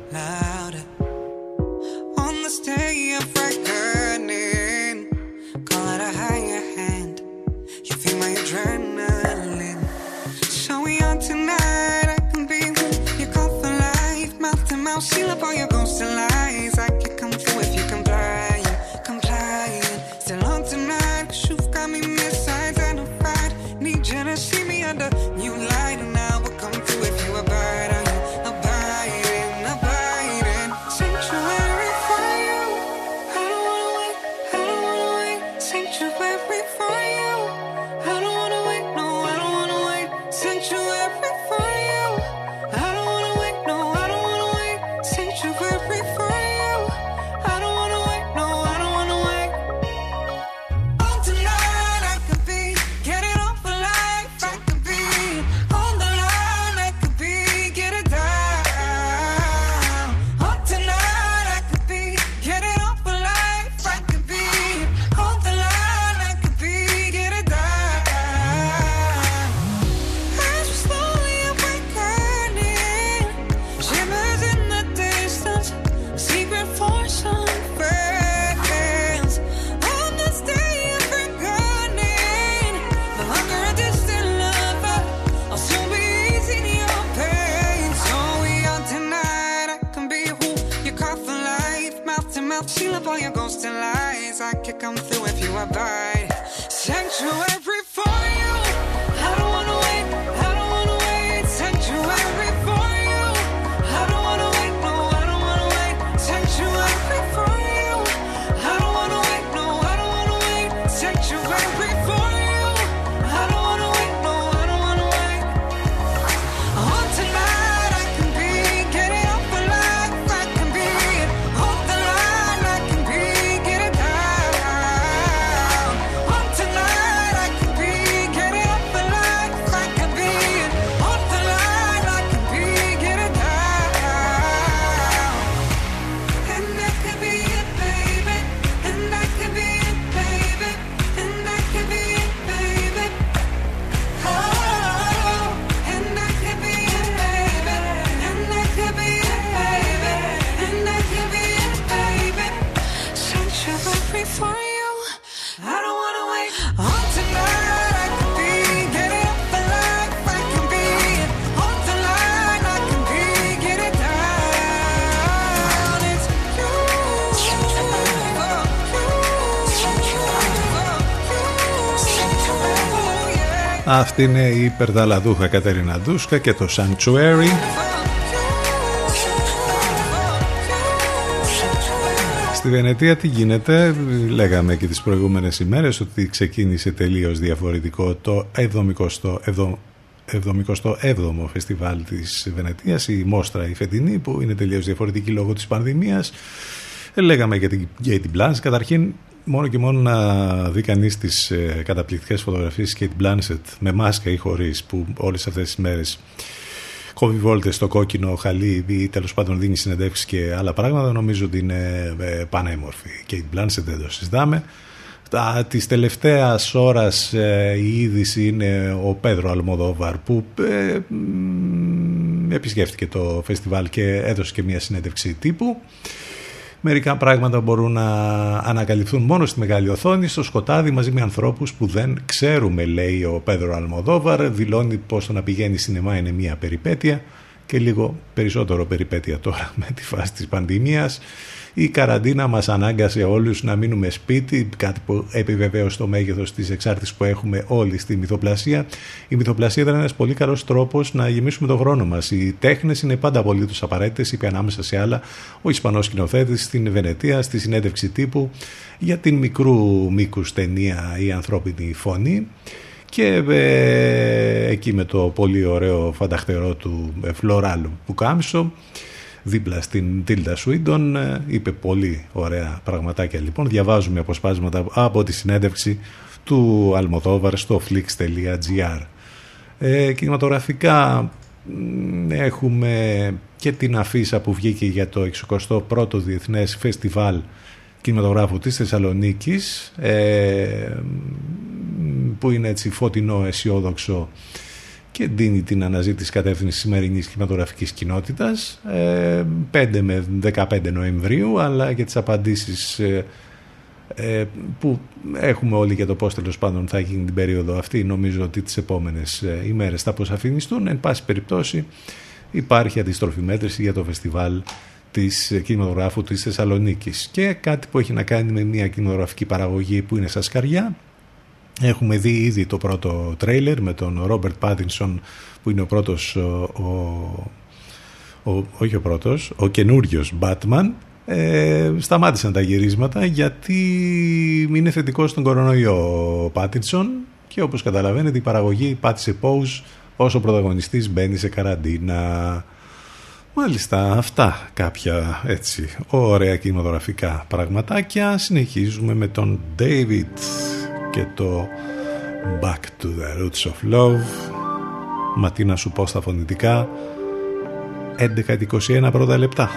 Αυτή είναι η υπερδαλαδούχα Κατερίνα Ντούσκα και το Sanctuary. Στη Βενετία τι γίνεται, λέγαμε και τις προηγούμενες ημέρες ότι ξεκίνησε τελείως διαφορετικό το 77ο 77ο φεστιβάλ της Βενετίας, η Μόστρα η φετινή που είναι τελείως διαφορετική λόγω της πανδημίας. Ε, Λέγαμε για την Kate Blanchett. Καταρχήν, μόνο και μόνο να δει κανείς τις ε, καταπληκτικές φωτογραφίες της Kate Blanchett με μάσκα ή χωρίς, που όλες αυτές τις μέρες κόβει βόλτες στο κόκκινο χαλί ή τέλος πάντων δίνει συνεντεύξεις και άλλα πράγματα. Νομίζω ότι είναι ε, πανέμορφη. Η Kate Blanchett δεν το συζητάμε. Τα, της τελευταίας ώρας ε, η είδηση είναι ο Πέδρο Αλμοδόβαρ που ε, μ, επισκέφτηκε το φεστιβάλ και έδωσε και μια συνέντευξη τύπου. Μερικά πράγματα μπορούν να ανακαλυφθούν μόνο στη μεγάλη οθόνη, στο σκοτάδι, μαζί με ανθρώπους που δεν ξέρουμε, λέει ο Πέδρο Αλμοδόβαρ. Δηλώνει πως το να πηγαίνει σινεμά είναι μια περιπέτεια και λίγο περισσότερο περιπέτεια τώρα με τη φάση της πανδημίας. Η καραντίνα μας ανάγκασε όλους να μείνουμε σπίτι, κάτι που επιβεβαίωσε το μέγεθος της εξάρτησης που έχουμε όλοι στη μυθοπλασία. Η μυθοπλασία ήταν ένας πολύ καλός τρόπος να γεμίσουμε το χρόνο μας. Οι τέχνες είναι πάντα απολύτως απαραίτητες, είπε ανάμεσα σε άλλα ο Ισπανός σκηνοθέτης στην Βενετία, στη συνέντευξη τύπου για την μικρού μήκους ταινία «Η ανθρώπινη φωνή» και ε, εκεί με το πολύ ωραίο φανταχτερό του ε, Φλωράλ Πουκάμισο δίπλα στην Τίλτα Σουίντον είπε πολύ ωραία πραγματάκια λοιπόν. Διαβάζουμε αποσπάσματα από τη συνέντευξη του Αλμοδόβαρ στο flix.gr ε, κινηματογραφικά έχουμε και την αφίσα που βγήκε για το 61ο Διεθνές Φεστιβάλ Κινηματογράφου της Θεσσαλονίκης ε, που είναι έτσι φωτεινό αισιόδοξο και δίνει την αναζήτηση κατεύθυνσης σημερινής κινηματογραφικής κοινότητας 5 με 15 Νοεμβρίου αλλά και τις απαντήσεις που έχουμε όλοι για το πώς τέλος πάντων θα γίνει την περίοδο αυτή. Νομίζω ότι τις επόμενες ημέρες θα αποσαφινιστούν. Εν πάση περιπτώσει υπάρχει αντίστροφη μέτρηση για το φεστιβάλ της κινηματογράφου της Θεσσαλονίκης. Και κάτι που έχει να κάνει με μια κινηματογραφική παραγωγή που είναι στα σκαριά Έχουμε δει ήδη το πρώτο τρέιλερ με τον Ρόμπερτ Πάτινσον που είναι ο πρώτος, ο, ο, ο, όχι ο πρώτος, ο καινούριος Batman. Ε, σταμάτησαν τα γυρίσματα γιατί είναι θετικός στον κορονοϊό ο Πάτινσον και όπως καταλαβαίνετε η παραγωγή πάτησε pause όσο ο πρωταγωνιστής μπαίνει σε καραντίνα. Μάλιστα αυτά κάποια έτσι ωραία κινηματογραφικά πραγματάκια. Συνεχίζουμε με τον David και το Back to the Roots of Love. Μα τι να σου πω στα φωνητικά. 11-21 πρώτα λεπτά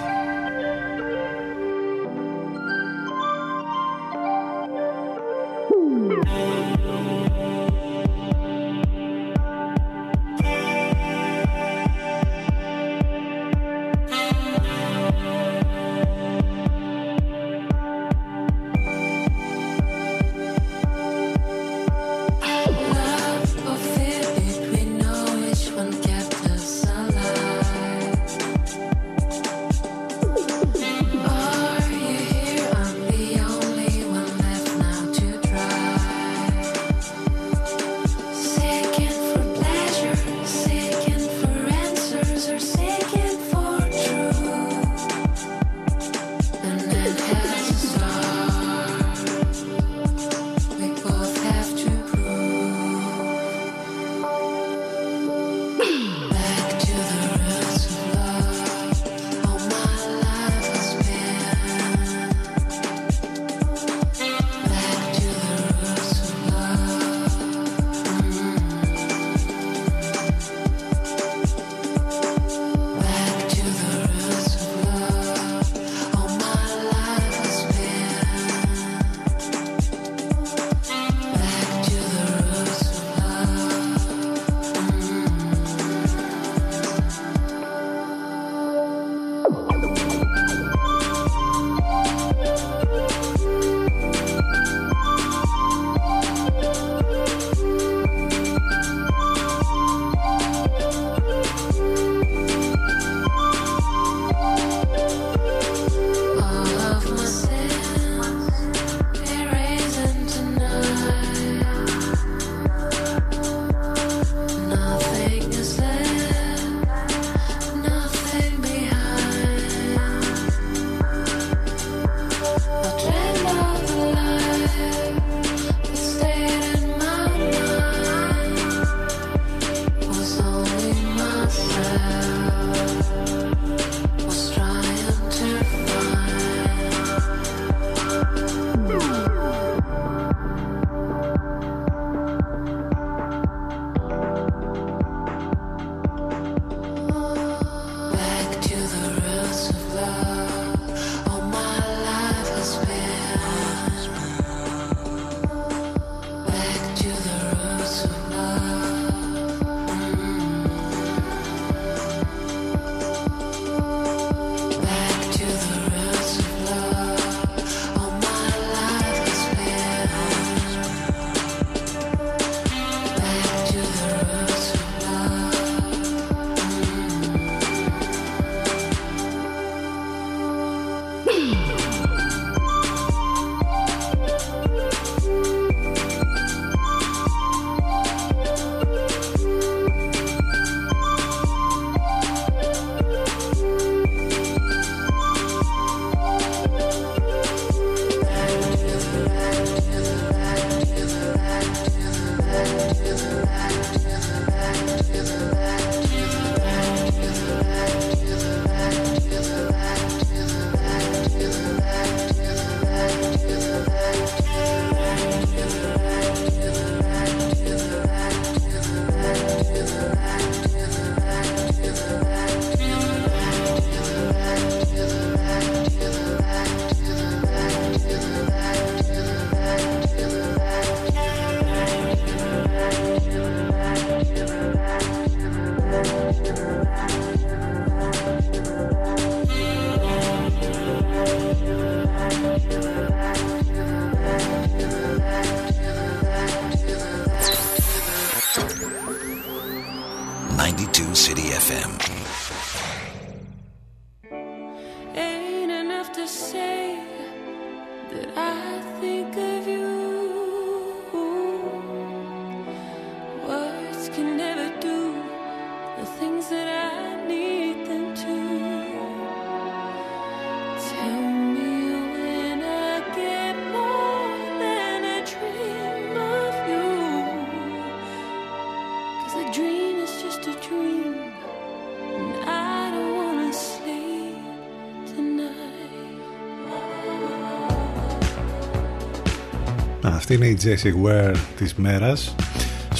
είναι η Jessie Ware της μέρας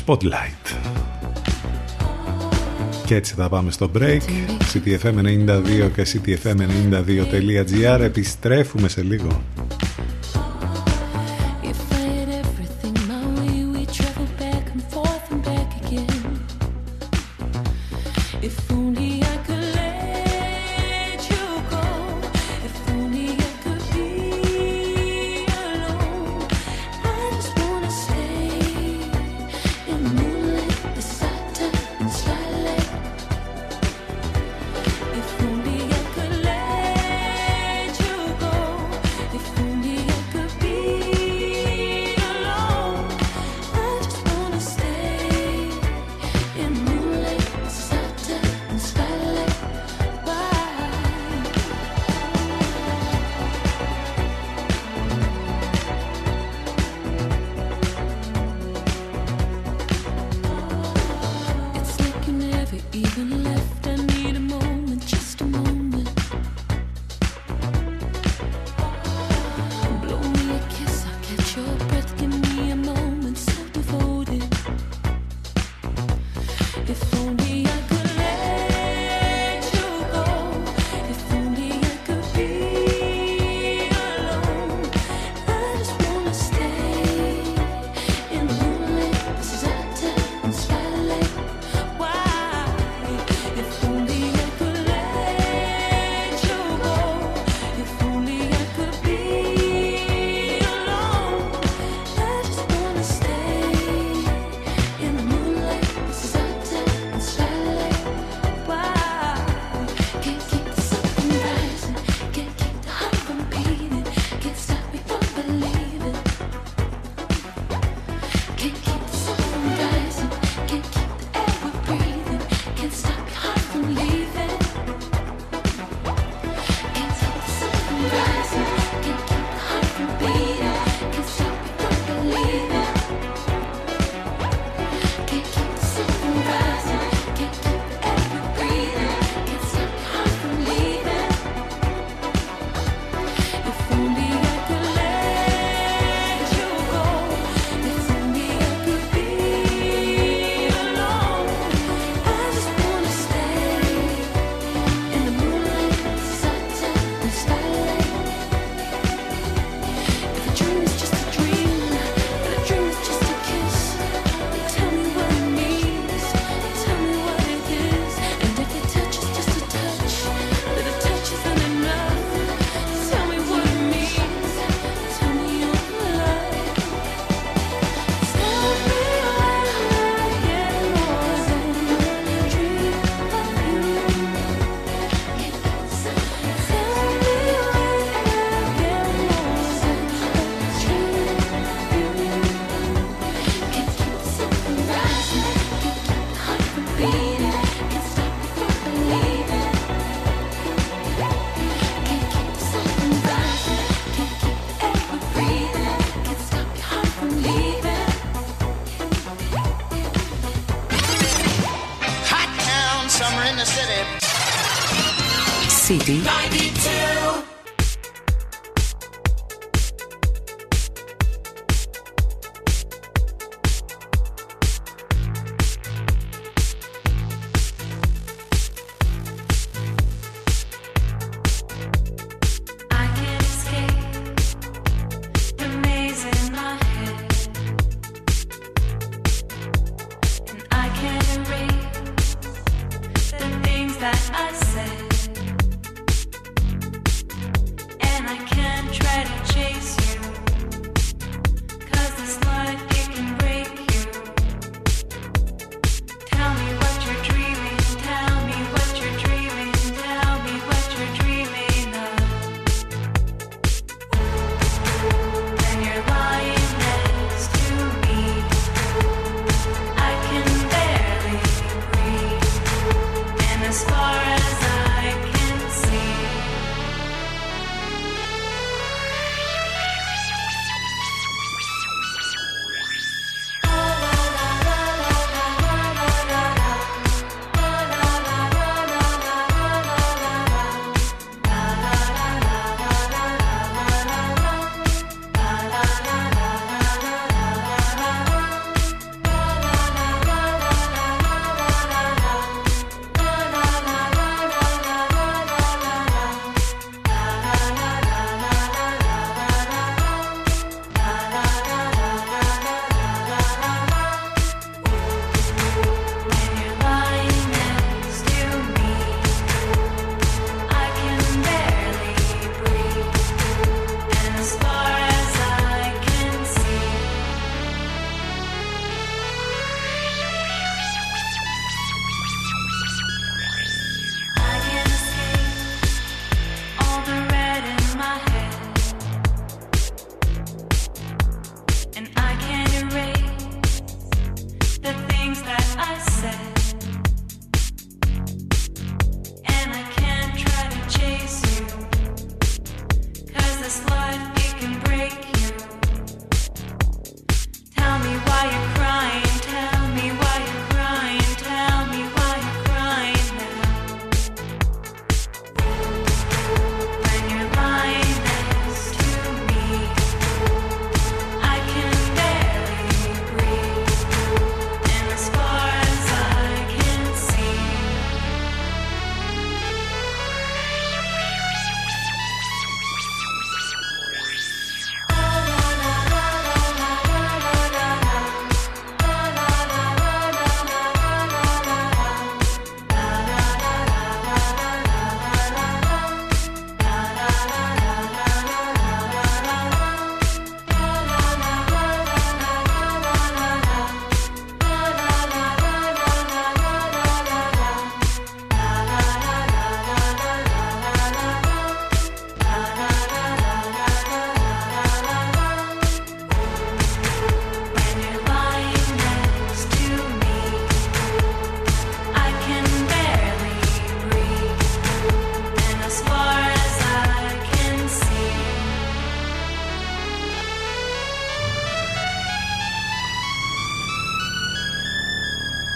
Spotlight. Και έτσι θα πάμε στο break. Ctfm92 και ctfm92.gr Επιστρέφουμε σε λίγο.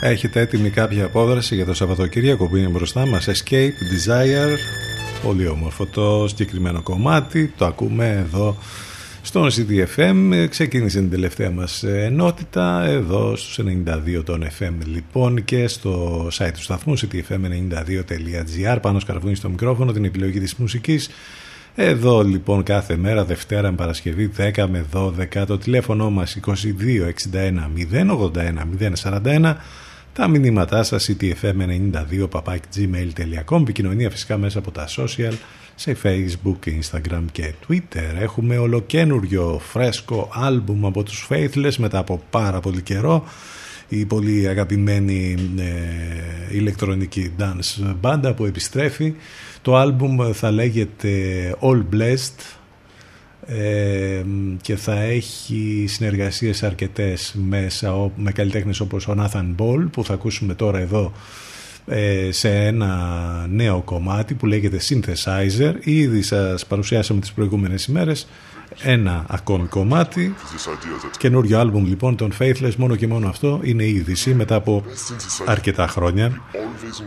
Έχετε έτοιμη κάποια απόδραση για το Σαββατοκύριακο που είναι μπροστά μας. Escape, Desire Πολύ όμορφο το συγκεκριμένο κομμάτι. Το ακούμε εδώ στον CDFM Ξεκίνησε την τελευταία μας ενότητα Εδώ στους 92 των FM λοιπόν Και στο site του σταθμού cdfm92.gr Πάνω σκαρβούνι στο μικρόφωνο Την επιλογή της μουσικής. Εδώ λοιπόν κάθε μέρα Δευτέρα με Παρασκευή 10 με 12 το τηλέφωνο μας 22 61 081 041 τα μηνύματά σας ctfm92 gmail.com επικοινωνία φυσικά μέσα από τα social σε facebook, instagram και twitter. Έχουμε ολοκένουριο φρέσκο άλμπουμ από τους Faithless μετά από πάρα πολύ καιρό. Η πολύ αγαπημένη ε, ηλεκτρονική dance μπάντα που επιστρέφει. Το άλμπουμ θα λέγεται All Blessed ε, και θα έχει συνεργασίες αρκετές μέσα με καλλιτέχνες όπως ο Nathan Ball που θα ακούσουμε τώρα εδώ ε, σε ένα νέο κομμάτι που λέγεται Synthesizer. Ήδη σας παρουσιάσαμε τις προηγούμενες ημέρες ένα ακόμη κομμάτι. Καινούριο άλμπουμ λοιπόν των Faithless. Μόνο και μόνο αυτό είναι η είδηση μετά από αρκετά χρόνια.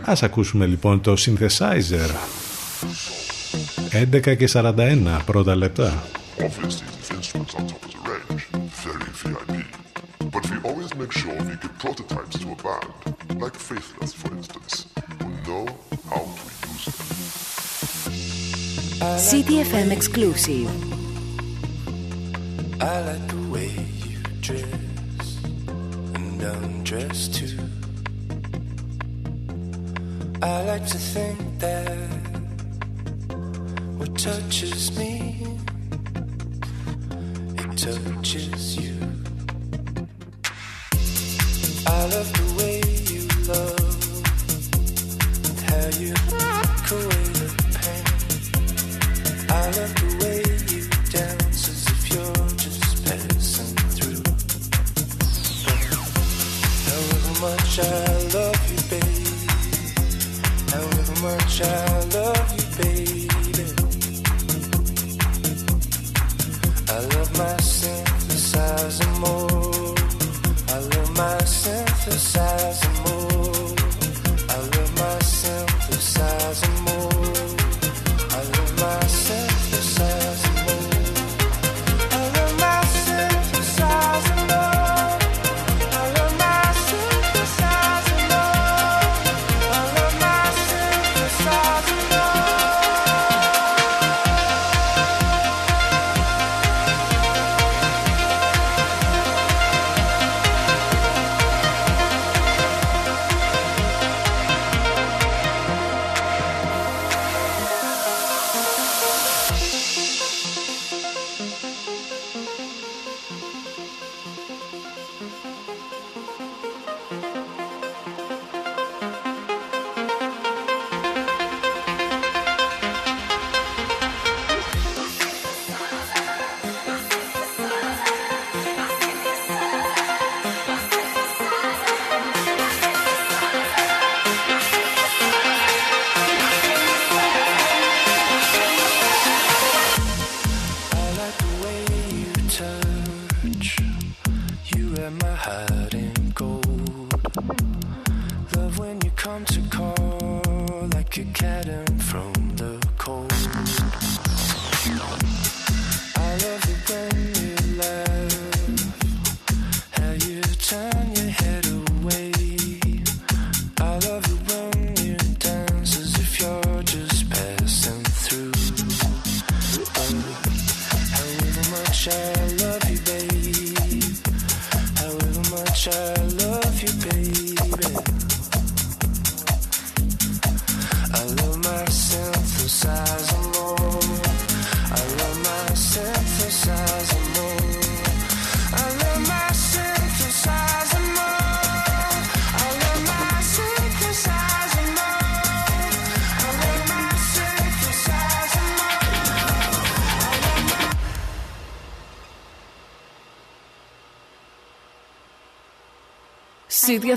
Ας ακούσουμε λοιπόν το Synthesizer. 11 και 41 πρώτα λεπτά. Obviously, the instruments on top of the range, very VIP. But we always make sure we give prototypes to a band, like Faithless, for instance, who know how to use them. CTFM exclusive. I like the way you dress and undress too. I like to think that what touches me, it touches you. I love the way you love and how you look away the pain. I love the way you dance as if you're just passing through. However much I love you, baby. However much I love you, baby. Synthesizer more. I love my synthesizer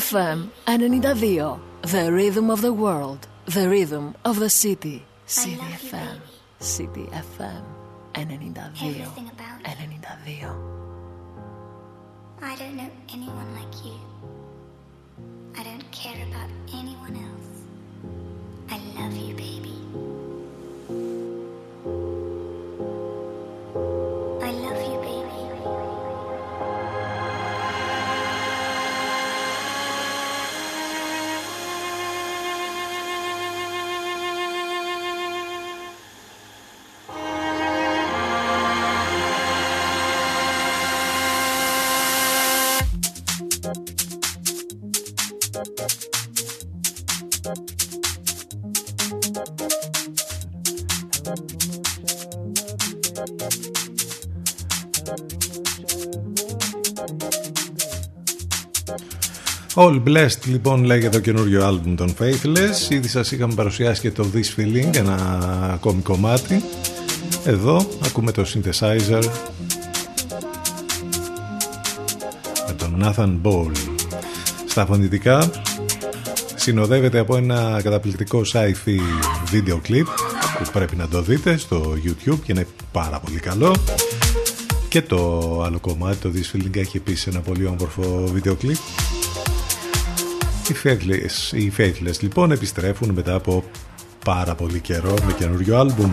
FM 92. The rhythm of the world. The rhythm of the city. City FM. City FM 92. Everything about you. 92. I don't know anyone like you. I don't care about anyone else. All Blessed λοιπόν λέγεται το καινούριο άλμπουμ των Faithless. Ήδη σας είχαμε παρουσιάσει και το This Feeling Ένα ακόμη κομμάτι. Εδώ ακούμε το Synthesizer Με τον Nathan Ball Στα φωνητικά Συνοδεύεται από ένα καταπληκτικό sci-fi βίντεο κλιπ Που πρέπει να το δείτε στο YouTube Και είναι πάρα πολύ καλό. Και το άλλο κομμάτι, το This Feeling, έχει επίσης ένα πολύ όμορφο βίντεο κλιπ οι Faithless, οι Faithless λοιπόν επιστρέφουν μετά από πάρα πολύ καιρό με καινούριο άλμπουμ.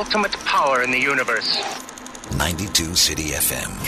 Ultimate power in the universe. 92 City FM.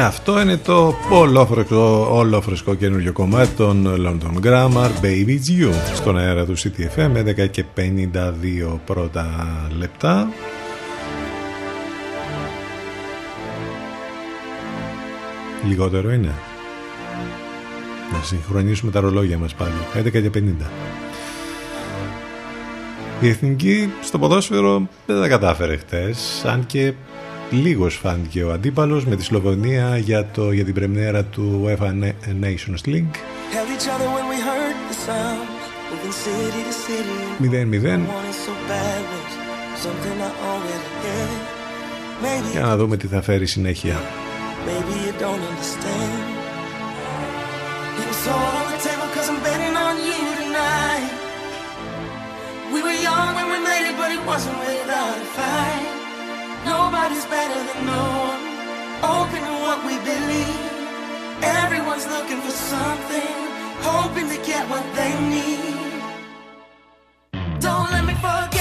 Και αυτό είναι το ολόφρεσκο, ολόφρεσκο καινούριο κομμάτι των London Grammar Baby It's You. Στον αέρα του CTFM 11 και 52 πρώτα λεπτά. Λιγότερο είναι. Να συγχρονίσουμε τα ρολόγια μας πάλι. 11 και 50 Η Εθνική στο ποδόσφαιρο δεν τα κατάφερε χτες Αν και λίγος φάνηκε ο αντίπαλος με τη Σλοβενία για, το, για την πρεμιέρα του UEFA Nations League. 0-0. Για να δούμε τι θα φέρει συνέχεια. Nobody's better than no one. Open to what we believe. Everyone's looking for something, hoping to get what they need. Don't let me forget.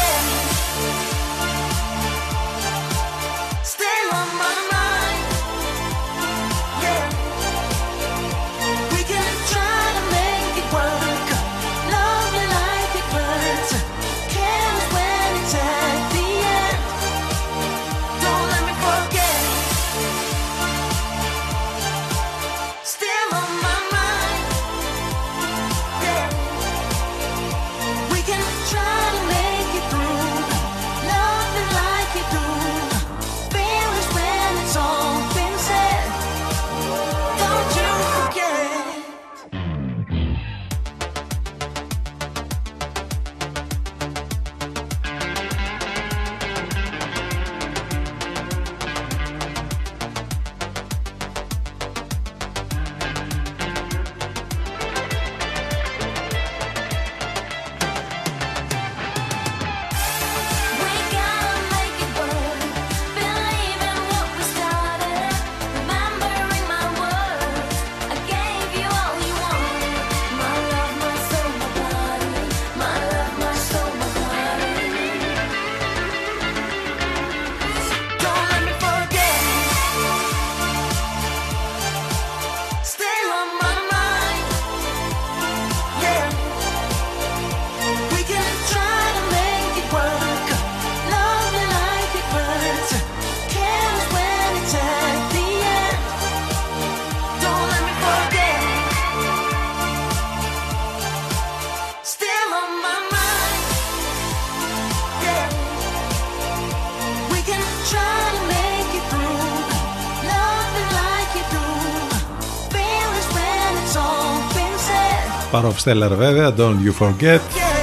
Power of Stellar βέβαια, Don't You Forget,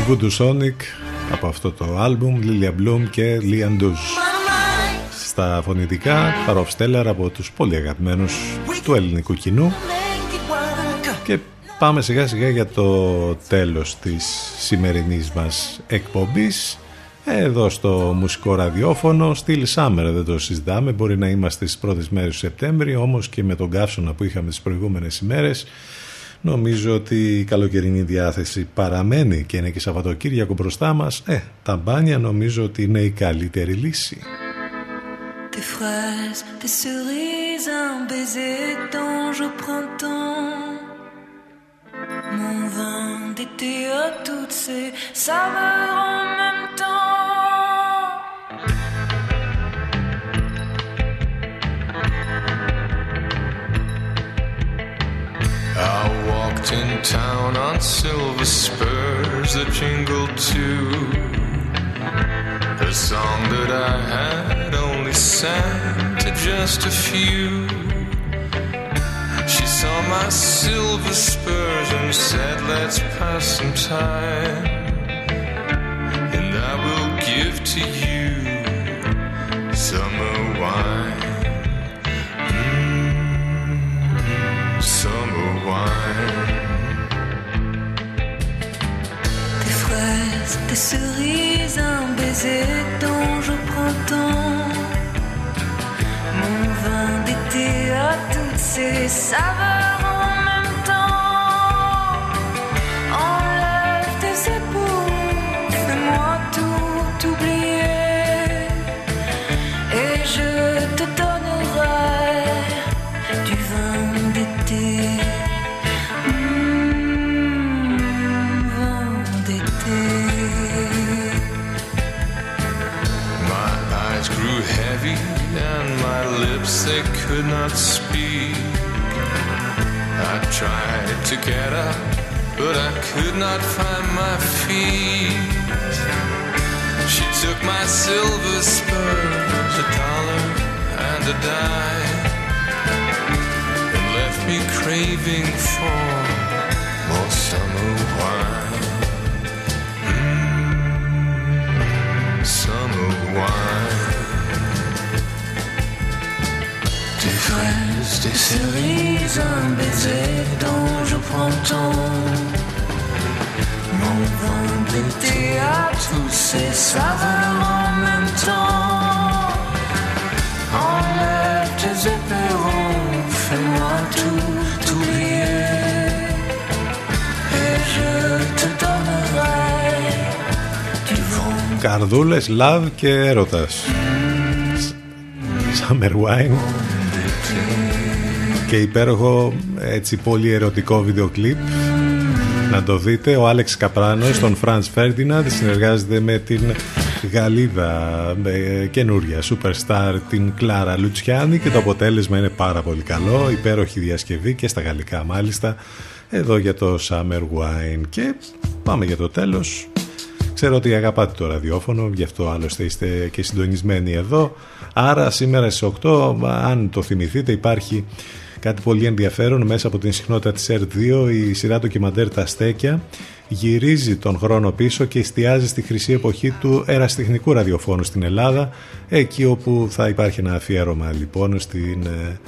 Voodoo Sonic από αυτό το άλμπουμ, Lilia Bloom και Lian Duz. Στα φωνητικά, Power of Stellar από τους πολύ αγαπημένους του ελληνικού κοινού. Και πάμε σιγά σιγά για το τέλος της σημερινής μας εκπομπής. Εδώ στο μουσικό ραδιόφωνο, στυλ Summer δεν το συζητάμε, μπορεί να είμαστε στις πρώτες μέρες του Σεπτέμβρη, όμως και με τον καύσωνα που είχαμε τις προηγούμενες ημέρες, νομίζω ότι η καλοκαιρινή διάθεση παραμένει και είναι και Σαββατοκύριακο μπροστά μας. Ε, τα μπάνια νομίζω ότι είναι η καλύτερη λύση. Des fraises, des cerises, un baiser d'ange au printemps. Mon vin d'été à toutes ces saveurs en même in town on silver spurs that jingled too. A song that I had only sang to just a few. She saw my silver spurs and said, Let's pass some time. And I will give to you summer wine. Mm, summer wine. Des cerises, un baiser d'ange au printemps. Mon vin d'été à toutes ces saveurs could not speak. I tried to get up, but I could not find my feet. She took my silver spurs, a dollar and a dime, and left me craving for more summer wine. Mm, summer wine. Fraises, des cerises, un baiser d'ange au printemps. Mon vin d'été à tous ces saveurs en même temps. Enlève tes éperons, fais-moi tout oublier. Et je te donnerai du vent Καρδούλες, love και έρωτας. Summer Wine και υπέροχο έτσι πολύ ερωτικό βίντεο κλιπ. Να το δείτε. Ο Άλεξ Καπράνος τον Φραντς Φέρντιναντ συνεργάζεται με την Γαλλίδα με καινούρια superstar την Κλάρα Λουτσιάνη και το αποτέλεσμα είναι πάρα πολύ καλό. Υπέροχη διασκευή και στα γαλλικά μάλιστα εδώ για το Summer Wine. Και πάμε για το τέλος. Ξέρω ότι αγαπάτε το ραδιόφωνο, γι' αυτό άλλωστε είστε και συντονισμένοι εδώ. Άρα σήμερα στις 8, αν το θυμηθείτε, υπάρχει κάτι πολύ ενδιαφέρον μέσα από την συχνότητα της R2, η σειρά ντοκιμαντέρ «Τα Στέκια» γυρίζει τον χρόνο πίσω και εστιάζει στη χρυσή εποχή του εραστεχνικού ραδιοφώνου στην Ελλάδα, εκεί όπου θα υπάρχει ένα αφιέρωμα λοιπόν στην, ε,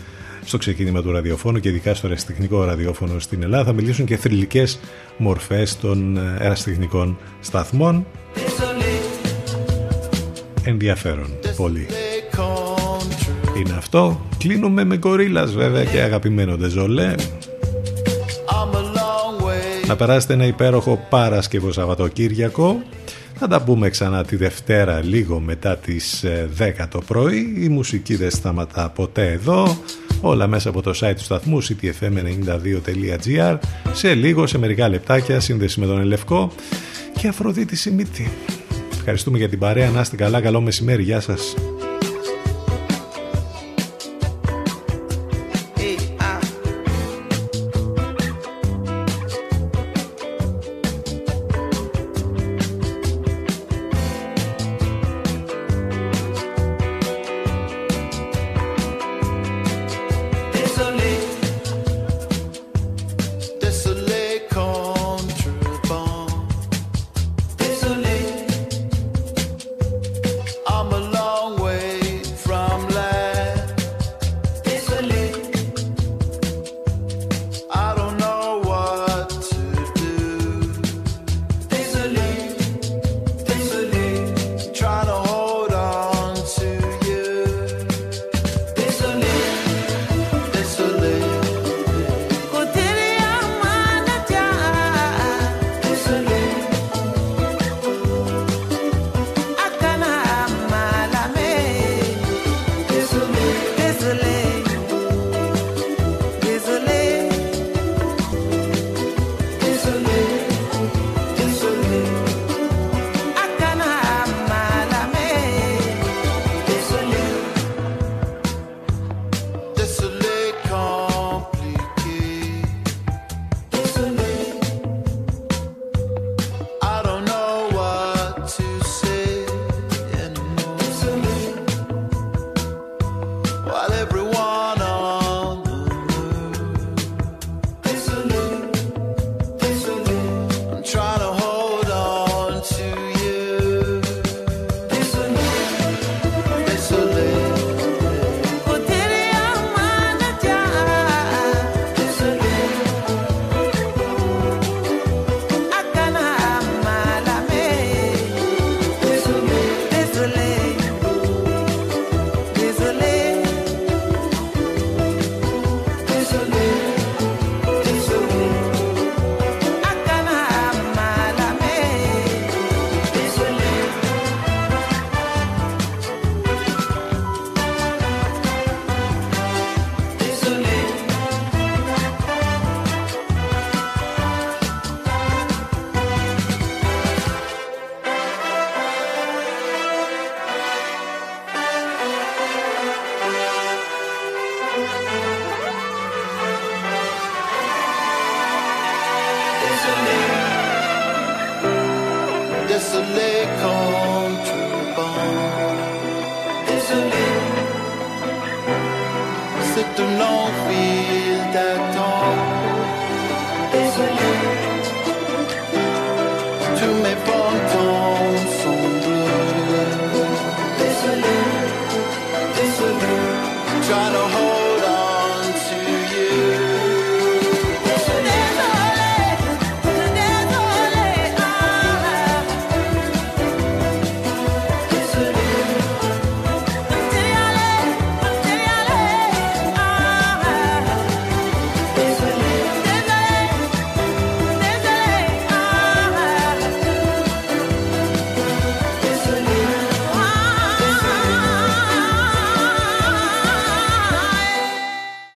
στο ξεκίνημα του ραδιοφώνου και ειδικά στο ερασιτεχνικό ραδιόφωνο στην Ελλάδα. Θα μιλήσουν και θρηλυκές μορφές των ε, ερασιτεχνικών σταθμών. Ενδιαφέρον πολύ. Είναι αυτό. Κλείνουμε με κορίλας βέβαια και αγαπημένο Ντεζολέ. Να περάσετε ένα υπέροχο Παρασκευό Σαββατοκύριακο. Θα τα πούμε ξανά τη Δευτέρα λίγο μετά τις ε, 10 το πρωί. Η μουσική δεν σταματά ποτέ εδώ. Όλα μέσα από το site του σταθμού ctfm92.gr Σε λίγο, σε μερικά λεπτάκια, σύνδεση με τον Ελευκό και Αφροδίτη Σιμίτη. Ευχαριστούμε για την παρέα. Να είστε καλά. Καλό μεσημέρι. Γεια σας.